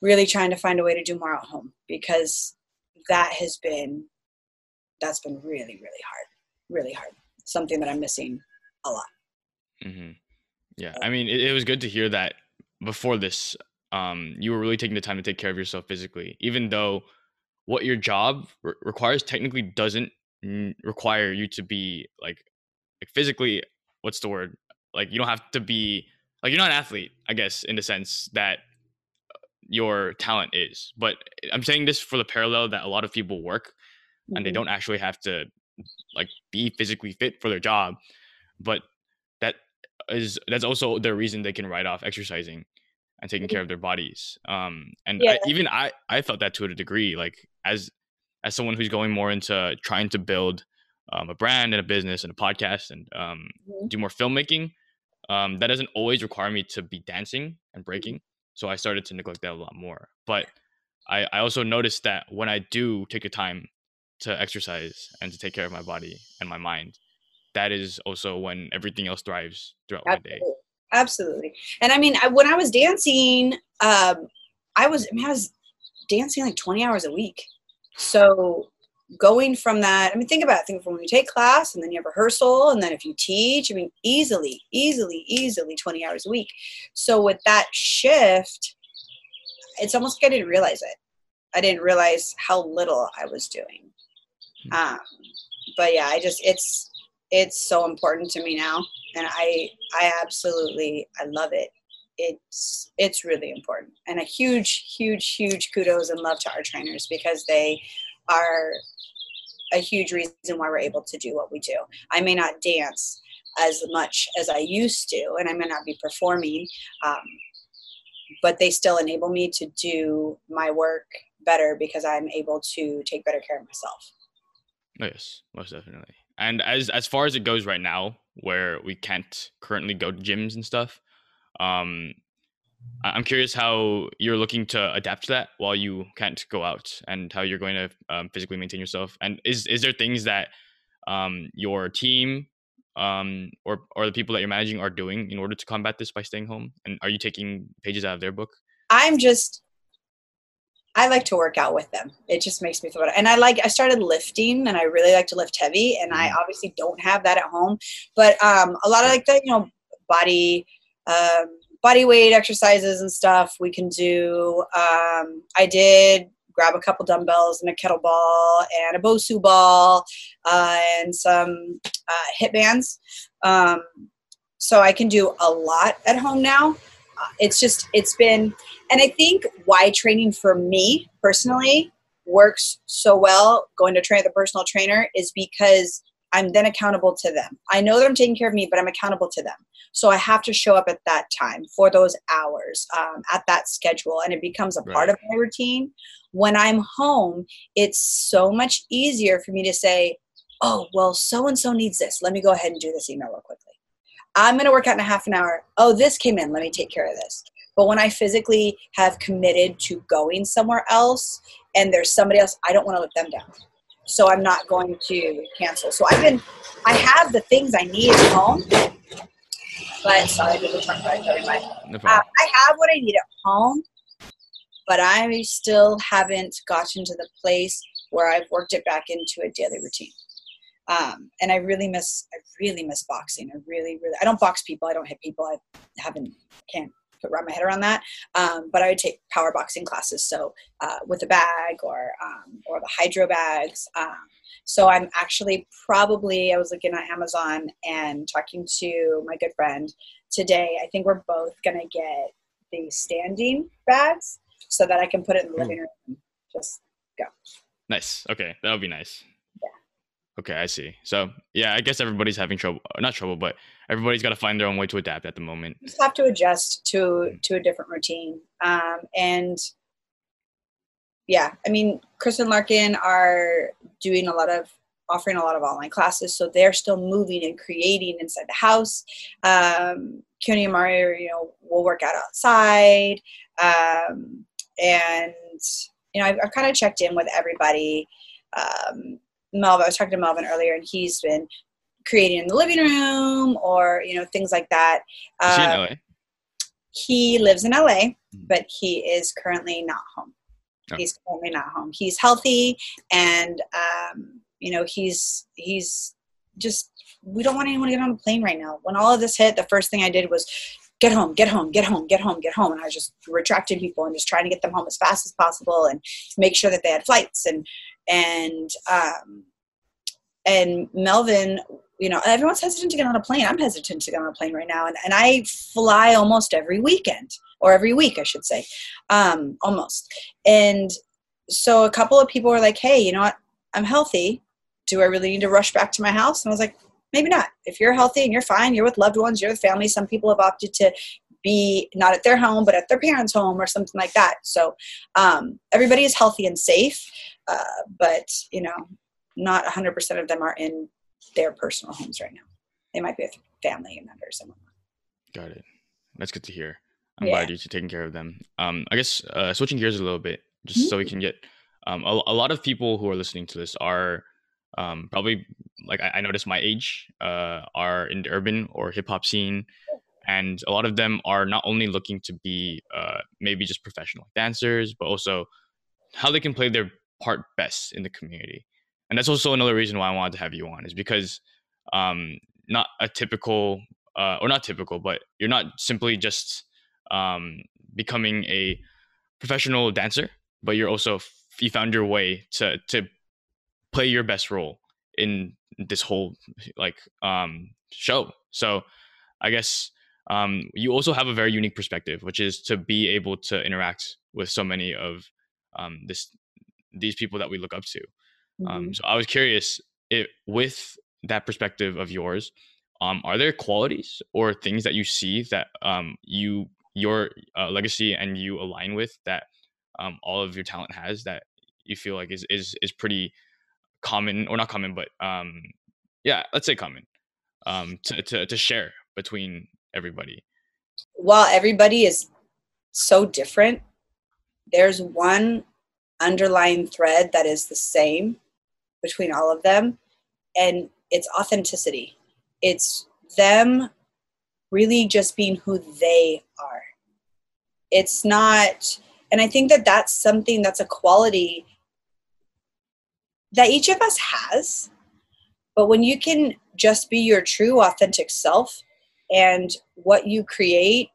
really trying to find a way to do more at home because that has been that's been really really hard really hard something that i'm missing a lot mm-hmm. yeah i mean it, it was good to hear that before this um, you were really taking the time to take care of yourself physically even though what your job re- requires technically doesn't n- require you to be like like physically what's the word like you don't have to be like you're not an athlete i guess in the sense that your talent is but i'm saying this for the parallel that a lot of people work mm-hmm. and they mm-hmm. don't actually have to like be physically fit for their job but that is that's also the reason they can write off exercising and taking care of their bodies. Um, and yeah. I, even I, I felt that to a degree, like as, as someone who's going more into trying to build um, a brand and a business and a podcast and um, mm-hmm. do more filmmaking, um, that doesn't always require me to be dancing and mm-hmm. breaking. So I started to neglect that a lot more. But I, I also noticed that when I do take the time to exercise and to take care of my body and my mind, that is also when everything else thrives throughout Absolutely. my day absolutely. And I mean, I, when I was dancing, um, I was I, mean, I was dancing like 20 hours a week. So going from that, I mean, think about it. Think from when you take class and then you have rehearsal, and then if you teach, I mean, easily, easily, easily 20 hours a week. So with that shift, it's almost like I didn't realize it. I didn't realize how little I was doing. Um, but yeah, I just it's it's so important to me now. And i i absolutely i love it. It's it's really important. And a huge huge huge kudos and love to our trainers because they are a huge reason why we're able to do what we do. I may not dance as much as i used to and i may not be performing um, but they still enable me to do my work better because i'm able to take better care of myself yes most definitely and as as far as it goes right now where we can't currently go to gyms and stuff um, I'm curious how you're looking to adapt to that while you can't go out, and how you're going to um, physically maintain yourself. And is is there things that um, your team um, or or the people that you're managing are doing in order to combat this by staying home? And are you taking pages out of their book? I'm just I like to work out with them. It just makes me feel better. And I like I started lifting and I really like to lift heavy and I mm-hmm. obviously don't have that at home. But um a lot of like the, you know, body um body weight exercises and stuff we can do. Um, I did grab a couple dumbbells and a kettlebell and a Bosu ball uh, and some uh, hip bands. Um, so I can do a lot at home now. It's just, it's been, and I think why training for me personally works so well, going to train the personal trainer, is because I'm then accountable to them. I know that I'm taking care of me, but I'm accountable to them. So I have to show up at that time for those hours um, at that schedule, and it becomes a right. part of my routine. When I'm home, it's so much easier for me to say, oh, well, so and so needs this. Let me go ahead and do this email real quickly. I'm going to work out in a half an hour. Oh, this came in. Let me take care of this. But when I physically have committed to going somewhere else and there's somebody else, I don't want to let them down so I'm not going to cancel. So I've been, I have the things I need at home, but sorry, there's a truck driving by. No uh, I have what I need at home, but I still haven't gotten to the place where I've worked it back into a daily routine. Um, and I really miss, I really miss boxing. I really, really, I don't box people. I don't hit people. I haven't, can't wrap my head around that. Um, but I would take power boxing classes, so uh, with a bag or um, or the hydro bags. Um, so I'm actually probably I was looking at Amazon and talking to my good friend today. I think we're both gonna get the standing bags so that I can put it in the living room. Just go. Nice. Okay, that would be nice. Okay, I see. So yeah, I guess everybody's having trouble. Not trouble, but everybody's got to find their own way to adapt at the moment. You just have to adjust to to a different routine. Um, and yeah, I mean, Chris and Larkin are doing a lot of offering a lot of online classes, so they're still moving and creating inside the house. Um, and Mario, you know, will work out outside, um, and you know, I've, I've kind of checked in with everybody. Um, Melvin, I was talking to Melvin earlier, and he's been creating in the living room or you know things like that. Is he in uh, LA? He lives in LA, hmm. but he is currently not home. Oh. He's currently not home. He's healthy, and um, you know he's he's just. We don't want anyone to get on a plane right now. When all of this hit, the first thing I did was get home, get home, get home, get home, get home. And I was just retracting people and just trying to get them home as fast as possible and make sure that they had flights and and um, and Melvin, you know, everyone's hesitant to get on a plane. I'm hesitant to get on a plane right now, and, and I fly almost every weekend or every week, I should say, um, almost. And so a couple of people were like, "Hey, you know what? I'm healthy. Do I really need to rush back to my house?" And I was like, "Maybe not. If you're healthy and you're fine, you're with loved ones, you're with family. Some people have opted to be not at their home but at their parents' home or something like that. So um, everybody is healthy and safe. Uh, but you know, not 100% of them are in their personal homes right now. They might be with family members and whatnot. Got it. That's good to hear. I'm yeah. glad you're taking care of them. Um, I guess uh, switching gears a little bit, just mm-hmm. so we can get um, a, a, lot of people who are listening to this are um, probably like I, I noticed my age uh, are in the urban or hip hop scene, and a lot of them are not only looking to be uh, maybe just professional dancers, but also how they can play their part best in the community. And that's also another reason why I wanted to have you on is because um, not a typical uh, or not typical, but you're not simply just um, becoming a professional dancer, but you're also you found your way to to play your best role in this whole like um show. So I guess um you also have a very unique perspective, which is to be able to interact with so many of um this these people that we look up to. Um, mm-hmm. Um so I was curious it with that perspective of yours, um, are there qualities or things that you see that um, you your uh, legacy and you align with that um, all of your talent has that you feel like is is is pretty common or not common but um yeah let's say common um to to, to share between everybody while everybody is so different there's one underlying thread that is the same between all of them and it's authenticity. It's them really just being who they are. It's not and i think that that's something that's a quality that each of us has but when you can just be your true authentic self and what you create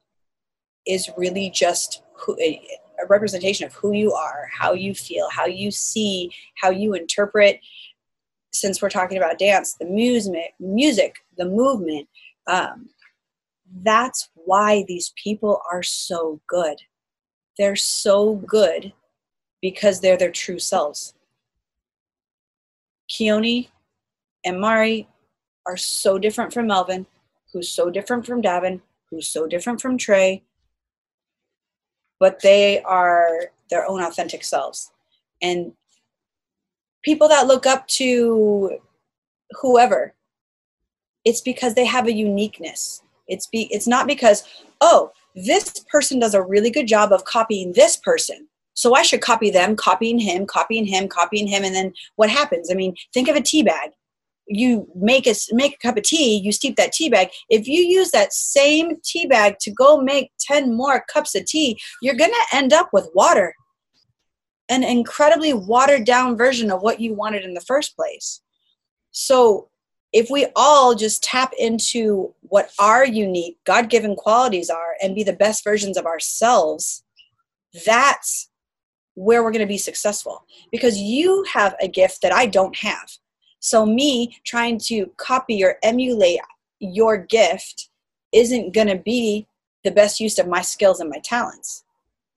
is really just who, a representation of who you are how you feel how you see how you interpret since we're talking about dance the music music the movement um, that's why these people are so good. They're so good because they're their true selves. Keone and Mari are so different from Melvin, who's so different from Davin, who's so different from Tre, but they are their own authentic selves. And people that look up to whoever, it's because they have a uniqueness. It's be it's not because oh this person does a really good job of copying this person. So i should copy them copying him copying him copying him and then what happens? I mean think of a tea bag you make a make a cup of tea you steep that tea bag if you use that same tea bag to go make 10 more cups of tea you're going to end up with water an incredibly watered down version of what you wanted in the first place so if we all just tap into what our unique God given qualities are and be the best versions of ourselves, that's where we're going to be successful. Because you have a gift that I don't have. So, me trying to copy or emulate your gift isn't going to be the best use of my skills and my talents.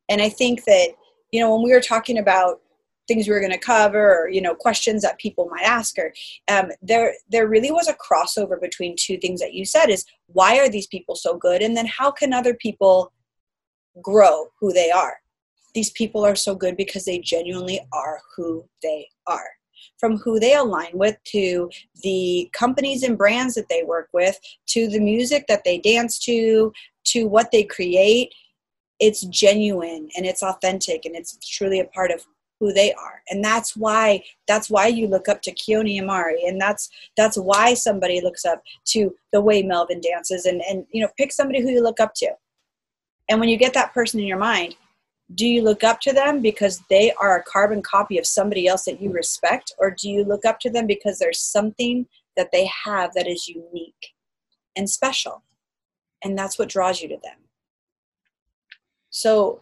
And I think that, you know, when we were talking about things we were going to cover or you know questions that people might ask her um, there there really was a crossover between two things that you said is why are these people so good? And then how can other people grow who they are? These people are so good because they genuinely are who they are from who they align with to the companies and brands that they work with to the music that they dance to to what they create. It's genuine and it's authentic and it's truly a part of who they are. And that's why that's why you look up to Keone and Mari. And that's that's why somebody looks up to the way Melvin dances. And and you know pick somebody who you look up to. And when you get that person in your mind do you look up to them because they are a carbon copy of somebody else that you respect? Or do you look up to them because there's something that they have that is unique and special? And that's what draws you to them. So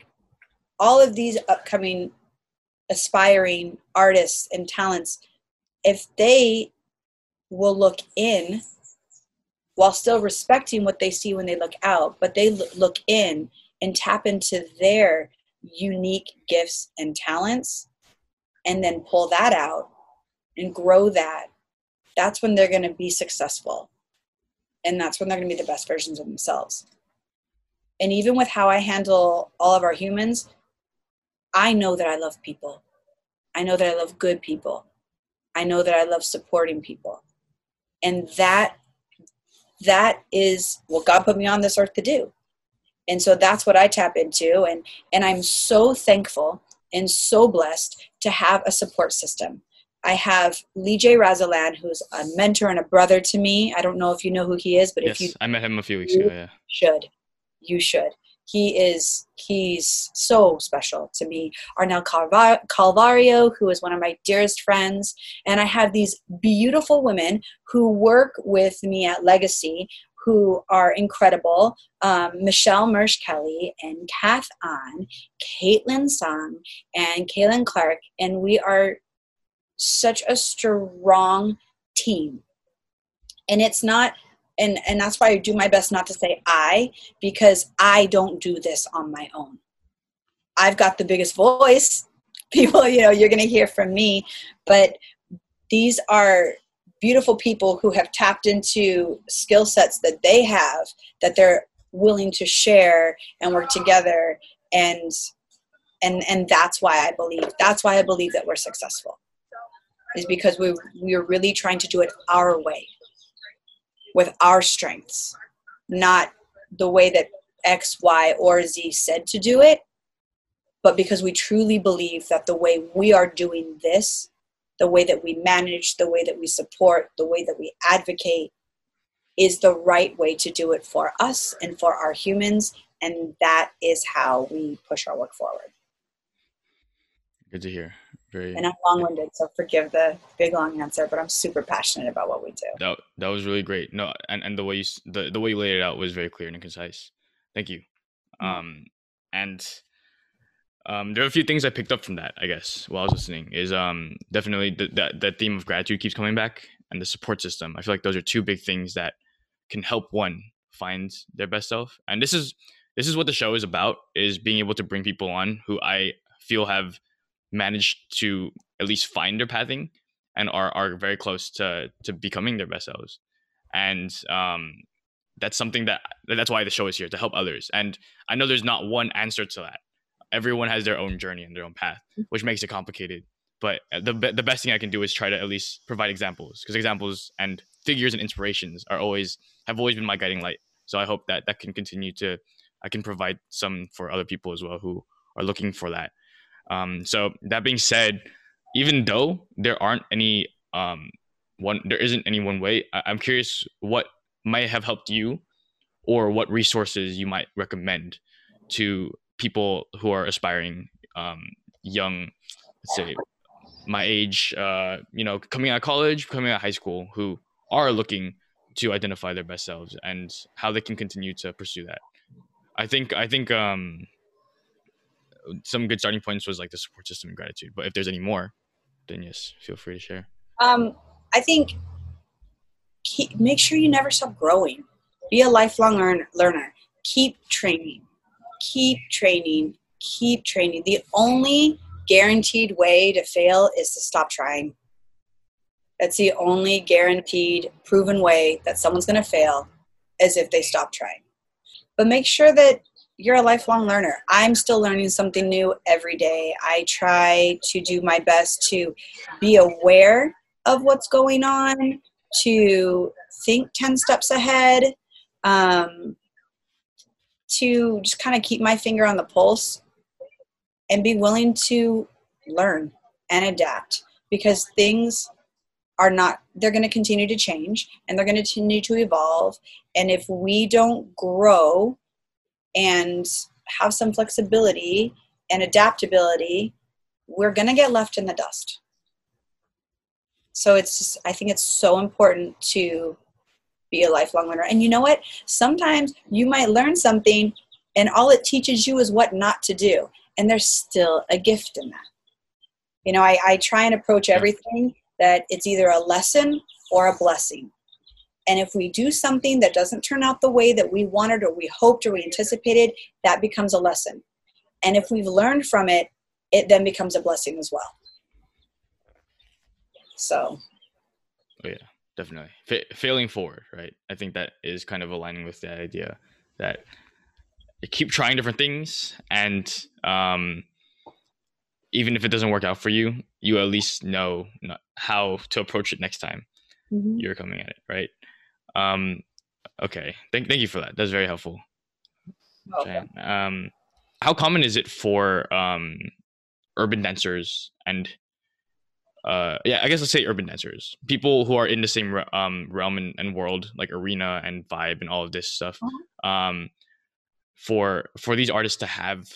all of these upcoming aspiring artists and talents if they will look in while still respecting what they see when they look out but they look in and tap into their unique gifts and talents and then pull that out and grow that that's when they're going to be successful and that's when they're going to be the best versions of themselves and even with how i handle all of our humans I know that I love people. I know that I love good people. I know that I love supporting people. And that that is what God put me on this earth to do. And so that's what I tap into and and I'm so thankful and so blessed to have a support system. I have Lee J. Razalan, who's a mentor and a brother to me. I don't know if you know who he is, but yes, if you I met him a few weeks ago, yeah. Should. You should he is he's so special to me arnel calvario who is one of my dearest friends and i have these beautiful women who work with me at legacy who are incredible um, michelle mersh kelly and kath on caitlin song and kaylin clark and we are such a strong team. And it's not and and that's why i do my best not to say i because i don't do this on my own. I've got the biggest voice. People you know you're going to hear from me but these are beautiful people who have tapped into skill sets that they have that they're willing to share and work together and and and that's why i believe that's why i believe that we're successful is because we we're really trying to do it our way with our strengths not the way that x y or z said to do it but because we truly believe that the way we are doing this the way that we manage the way that we support the way that we advocate is the right way to do it for us and for our humans. And that is how we push our work forward. Good to hear. Very and i'm long-winded so forgive the big long answer but i'm super passionate about what we do. That, that was really great. No and, and the way you the, the way you laid it out was very clear and concise. Thank you. Mm-hmm. um and um, there are a few things I picked up from that, I guess, while I was listening. Is um, definitely that that theme of gratitude keeps coming back, and the support system. I feel like those are two big things that can help one find their best self. And this is this is what the show is about: is being able to bring people on who I feel have managed to at least find their pathing and are are very close to to becoming their best selves. And um, that's something that that's why the show is here to help others. And I know there's not one answer to that everyone has their own journey and their own path, mm. which makes it complicated. But the the best thing I can do is try to at least provide examples because examples and figures and inspirations are always have always been my guiding light. So I hope that that can continue to I can provide some for other people as well who are looking for that. Um, so that being said, even though there aren't any um, one there isn't any one way, I, I'm curious what might have helped you or what resources you might recommend to people who are aspiring um, young let's say my age uh, you know coming out of college coming out of high school who are looking to identify their best selves and how they can continue to pursue that. I think i think um, some good starting points was like the support system and gratitude but if there's any more then yes feel free to share. Um, i think keep, make sure you never stop growing. Be a lifelong learn, learner. Keep training keep training, keep training. The only guaranteed way to fail is to stop trying. That's the only guaranteed, proven way that someone's going to fail is if they stop trying. But make sure that you're a lifelong learner. I'm still learning something new every day. I try to do my best to be aware of what's going on, to think 10 steps ahead, um, to just kind of keep my finger on the pulse and be willing to learn and adapt because things are not they're going to continue to change and they're going to continue to evolve. And if we don't grow and have some flexibility and adaptability we're going to get left in the dust. So it's just, i think it's so important to be a lifelong learner. And you know what? Sometimes you might learn something and all it teaches you is what not to do. And there's still a gift in that. You know, I, I try and approach everything that it's either a lesson or a blessing. And if we do something that doesn't turn out the way that we wanted or we hoped or we anticipated, that becomes a lesson. And if we've learned from it, it then becomes a blessing as well. So. Oh, yeah definitely. Fa- failing forward right? I think that is kind of aligning with the idea that you keep trying different things and um, even if it doesn't work out for you you at least know how to approach it next time mm-hmm. you're coming at it right? Um, okay. Thank, thank you for that. That's very helpful. Okay. um, how common is it for um, urban dancers and uh yeah i guess let's say urban dancers. People who are in the same um realm and, and world like arena and vibe and all of this stuff uh-huh. um for for these artists to have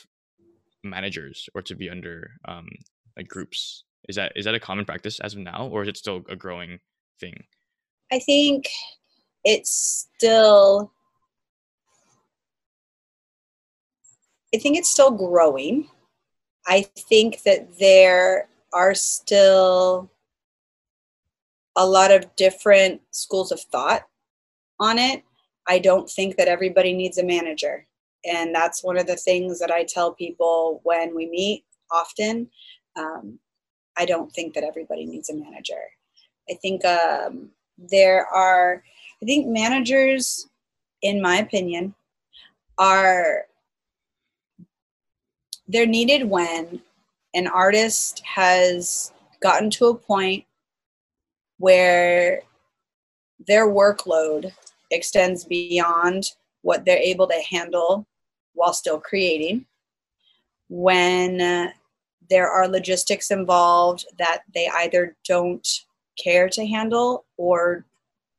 managers or to be under um like groups is that is that a common practice as of now or is it still a growing thing? I think it's still i think it's still growing. I think that there are still a lot of different schools of thought on it. I don't think that everybody needs a manager. And that's one of the things that I tell people when we meet often. Um, I don't think that everybody needs a manager. I think um, there are, I think managers, in my opinion, are they're needed when an artist has gotten to a point where their workload extends beyond what they're able to handle while still creating. When uh, there are logistics involved that they either don't care to handle or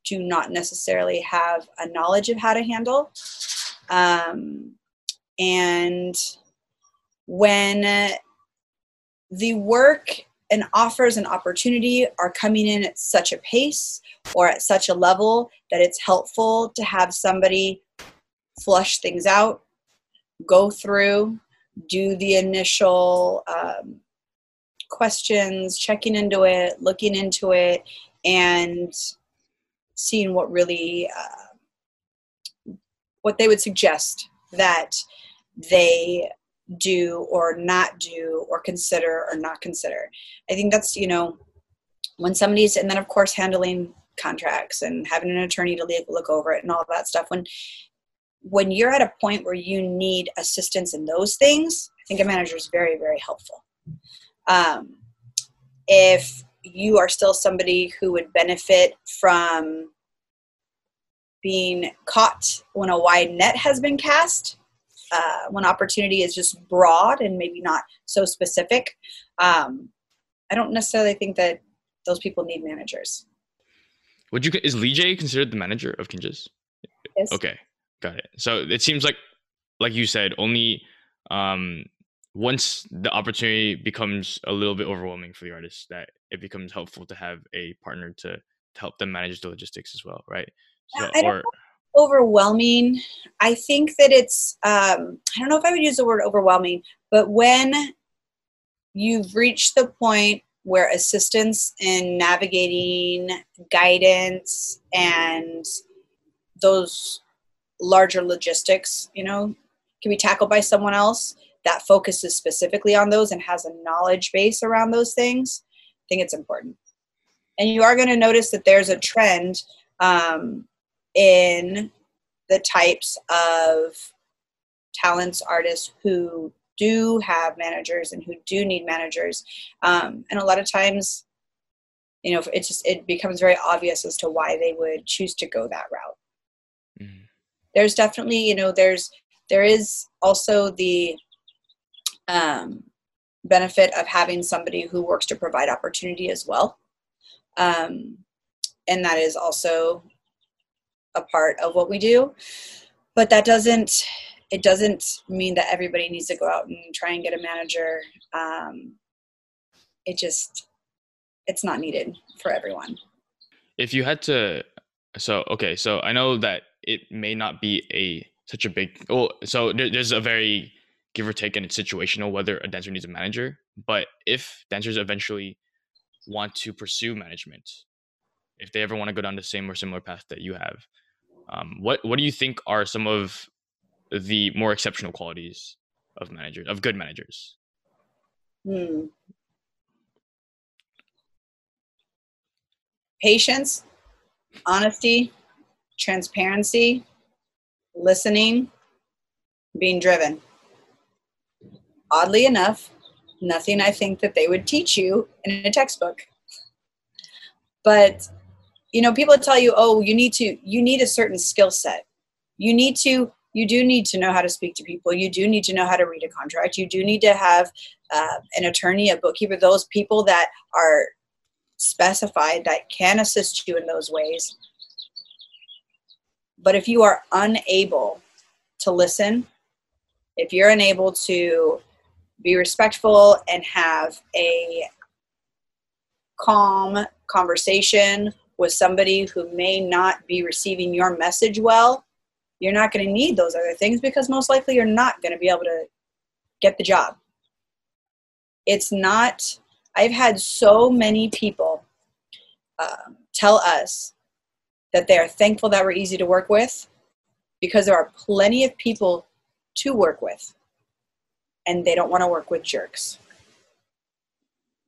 do not necessarily have a knowledge of how to handle. Um, and when uh, the work and offers and opportunity are coming in at such a pace or at such a level that it's helpful to have somebody flush things out, go through, do the initial um, questions, checking into it, looking into it, and seeing what really uh, what they would suggest that they do or not do or consider or not consider. I think that's, you know, when somebody's, and then of course handling contracts and having an attorney to look over it and all that stuff. When, when you're at a point where you need assistance in those things, I think a manager is very, very helpful. Um, if you are still somebody who would benefit from being caught when a wide net has been cast, uh, when opportunity is just broad and maybe not so specific. Um, I don't necessarily think that those people need managers. Would you is Lee J considered the manager of Kinjaz? Yes. Okay, got it. So it seems like, like you said, only um, once the opportunity becomes a little bit overwhelming for the artist, that it becomes helpful to have a partner to, to help them manage the logistics as well, right? So, or overwhelming. I think that it's, um, I don't know if I would use the word overwhelming, but when you've reached the point where assistance in navigating, guidance, and those larger logistics, you know, can be tackled by someone else that focuses specifically on those and has a knowledge base around those things, I think it's important. And you are going to notice that there's a trend um, in the types of talents artists who do have managers and who do need managers. Um, and a lot of times you know it just it becomes very obvious as to why they would choose to go that route. Mm-hmm. there's definitely you know there's there is also the um, benefit of having somebody who works to provide opportunity as well. Um, and that is also a part of what we do. But that doesn't it doesn't mean that everybody needs to go out and try and get a manager. Um, it just it's not needed for everyone. If you had to so okay so i know that it may not be a such a big well so there, there's a very give or take and it's situational whether a dancer needs a manager. But if dancers eventually want to pursue management if they ever want to go down the same or similar path that you have um, what what do you think are some of the more exceptional qualities of managers of good managers? Hmm. Patience, honesty, transparency, listening, being driven. Oddly enough, nothing I think that they would teach you in a textbook. But you know people tell you oh you need to you need a certain skill set. You need to you do need to know how to speak to people. You do need to know how to read a contract. You do need to have uh, an attorney a bookkeeper those people that are specified that can assist you in those ways. But if you are unable to listen if you're unable to be respectful and have a calm conversation with somebody who may not be receiving your message well, you're not going to need those other things because most likely you're not going to be able to get the job. It's not, I've had so many people um, tell us that they are thankful that we're easy to work with because there are plenty of people to work with and they don't want to work with jerks.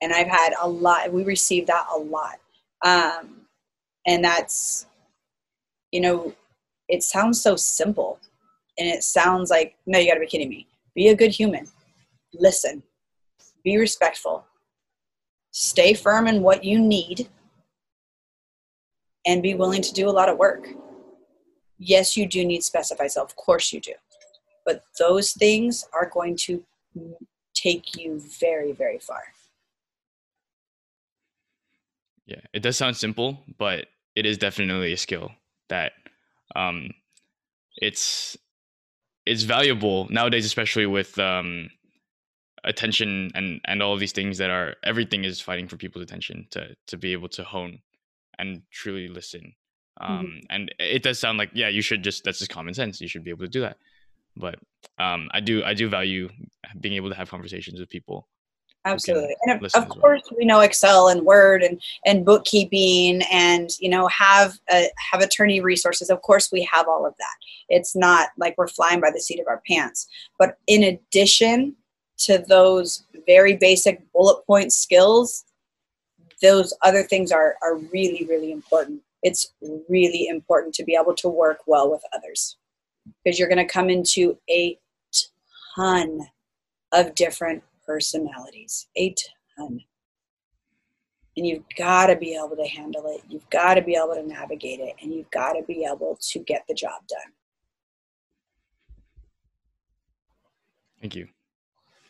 And I've had a lot, we received that a lot. Um, and that's, you know, it sounds so simple and it sounds like, no, you got to be kidding me. Be a good human, listen, be respectful, stay firm in what you need, and be willing to do a lot of work. Yes, you do need specify self, of course you do. But those things are going to take you very, very far. Yeah, it does sound simple, but it is definitely a skill that um, it's it's valuable nowadays, especially with um, attention and and all of these things that are everything is fighting for people's attention to to be able to hone and truly listen. Mm-hmm. Um, mm-hmm. And it does sound like yeah, you should just that's just common sense. You should be able to do that. But um, I do I do value being able to have conversations with people absolutely. And of, of course well. we know excel and word and and bookkeeping and you know have a, have attorney resources. Of course we have all of that. It's not like we're flying by the seat of our pants. But in addition to those very basic bullet point skills those other things are are really really important. It's really important to be able to work well with others because you're going to come into a ton of different personalities, a ton. And you've got to be able to handle it. You've got to be able to navigate it. And you've got to be able to get the job done. Thank you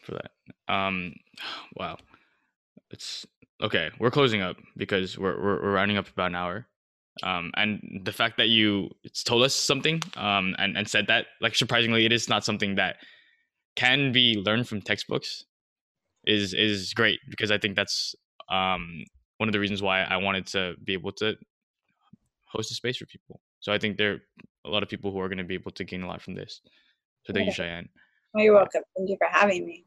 for that. Um, wow. It's okay. We're closing up because we're, we're, we're rounding up about an hour. Um, and the fact that you told us something um, and, and said that, like, surprisingly, it is not something that can be learned from textbooks is is great because I think that's um, one of the reasons why I wanted to be able to host a space for people. So I think there are a lot of people who are going to be able to gain a lot from this. So thank you, Cheyenne. Well, you're welcome. Thank you for having me.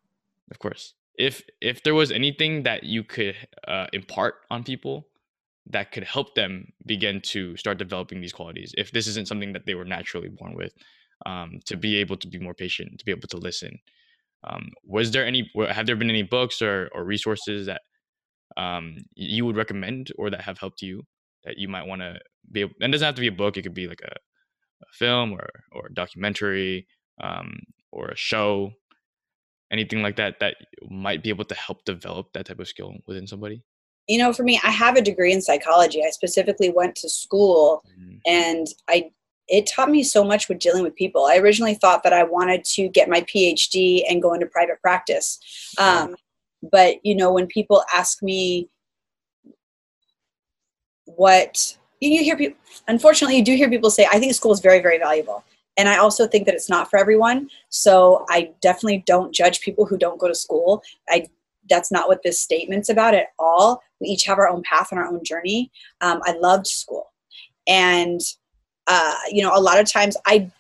Of course. If if there was anything that you could uh, impart on people that could help them begin to start developing these qualities, if this isn't something that they were naturally born with, um, to be able to be more patient, to be able to listen, um, was there any? Have there been any books or or resources that um, you would recommend or that have helped you that you might want to be? Able, and it doesn't have to be a book. It could be like a, a film or or a documentary um, or a show, anything like that that might be able to help develop that type of skill within somebody. You know, for me, I have a degree in psychology. I specifically went to school mm-hmm. and I it taught me so much with dealing with people. I originally thought that I wanted to get my PhD and go into private practice. Um, but, you know, when people ask me what you hear people, unfortunately, you do hear people say, I think school is very, very valuable. And I also think that it's not for everyone. So I definitely don't judge people who don't go to school. I that's not what this statement's about at all. We each have our own path and our own journey. Um, I loved school, and uh, you know, a lot of times I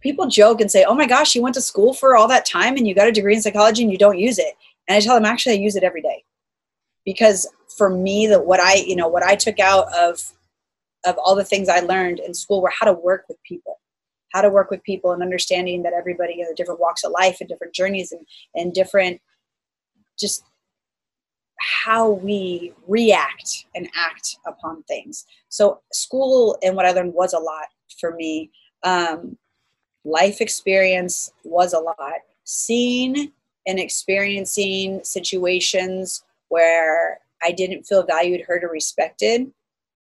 people joke and say, "Oh my gosh, you went to school for all that time and you got a degree in psychology and you don't use it." And I tell them, actually, I use it every day because for me, that what I you know what I took out of of all the things I learned in school were how to work with people, how to work with people, and understanding that everybody you know different walks of life and different journeys and and different just how we react and act upon things. So, school and what I learned was a lot for me. Um, life experience was a lot. Seeing and experiencing situations where I didn't feel valued, heard, or respected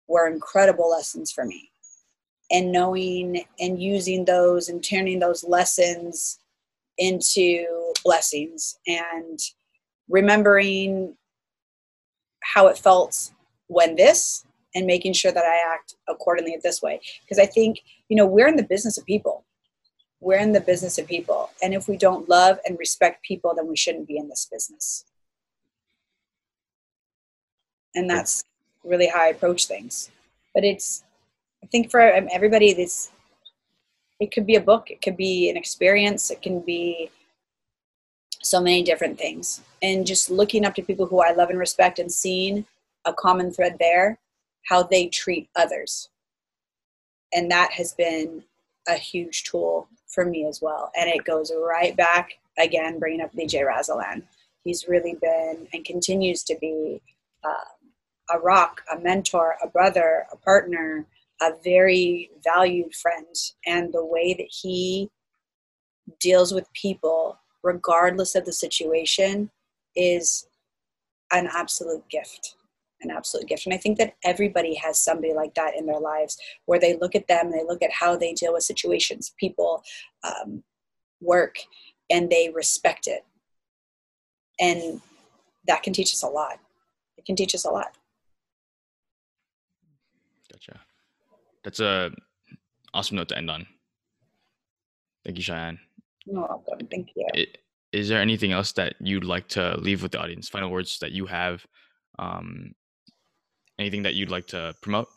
were incredible lessons for me. And knowing and using those and turning those lessons into blessings and remembering how it felt when this and making sure that I act accordingly this way. Because I think, you know, we're in the business of people. We're in the business of people. And if we don't love and respect people, then we shouldn't be in this business. And that's really how I approach things. But it's, I think for everybody, this, it could be a book, it could be an experience, it can be so many different things and just looking up to people who I love and respect and seeing a common thread there how they treat others. And that has been a huge tool for me as well. And it goes right back again, bringing up DJ Razalan. He's really been and continues to be uh, a rock, a mentor, a brother, a partner, a very valued friend. And the way that he deals with people, regardless of the situation, is an absolute gift an absolute gift. And I think that everybody has somebody like that in their lives where they look at them, they look at how they deal with situations, people, um, work, and they respect it. And that can teach us a lot. It can teach us a lot. Gotcha. That's a awesome note to end on. Thank you, Cheyenne. You're welcome. Thank you. It, is there anything else that you'd like to leave with the audience? Final words that you have um, anything that you'd like to promote?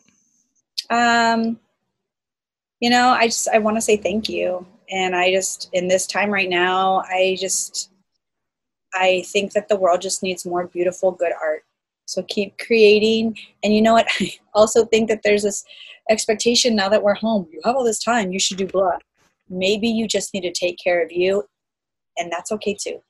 Um, you know, I just I want to say thank you, and I just in this time right now, I just I think that the world just needs more beautiful, good art. So keep creating, and you know what? I also think that there's this expectation now that we're home. You have all this time, you should do blah. Maybe you just need to take care of you, and that's okay too.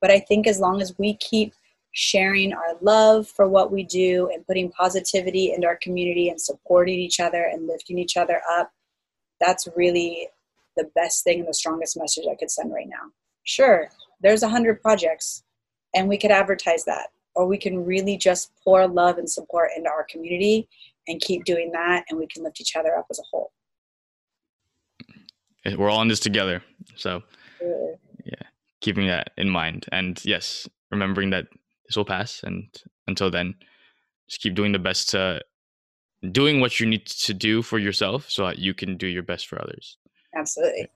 But I think as long as we keep sharing our love for what we do and putting positivity into our community and supporting each other and lifting each other up, that's really the best thing and the strongest message I could send right now. Sure, there's a hundred projects and we could advertise that, or we can really just pour love and support into our community and keep doing that and we can lift each other up as a whole. We're all in this together. So, yeah, keeping that in mind. And yes, remembering that this will pass. And until then just keep doing the best to doing what you need to do for yourself so that you can do your best for others. Absolutely.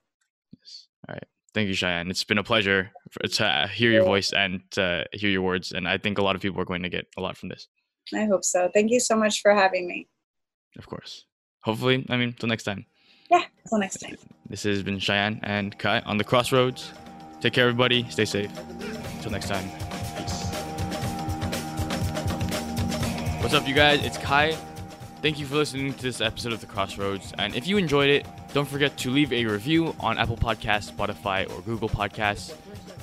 Yes. All right. Thank you cheyenne. It's been a pleasure to hear your voice and to hear your words. And i think a lot of people are going to get a lot from this. I hope so. Thank you so much for having me. Of course. Hopefully i mean till next time until next time this has been cheyenne and kai on the crossroads take care everybody stay safe until next time Peace. What's up, you guys? It's Kai. Thank you for listening to this episode of The Crossroads. And if you enjoyed it, don't forget to leave a review on Apple Podcasts, Spotify, or Google Podcasts.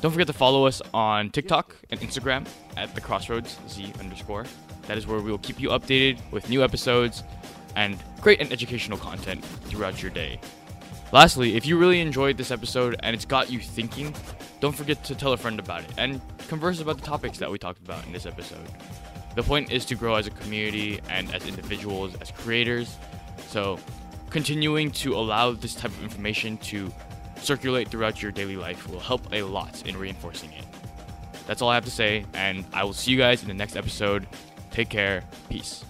Don't forget to follow us on TikTok and Instagram at The Crossroads Z underscore. That is where we will keep you updated with new episodes and great and educational content throughout your day. Lastly, if you really enjoyed this episode and it's got you thinking, don't forget to tell a friend about it and converse about the topics that we talked about in this episode. The point is to grow as a community and as individuals, as creators. So, continuing to allow this type of information to circulate throughout your daily life will help a lot in reinforcing it. That's all I have to say, and I will see you guys in the next episode. Take care. Peace.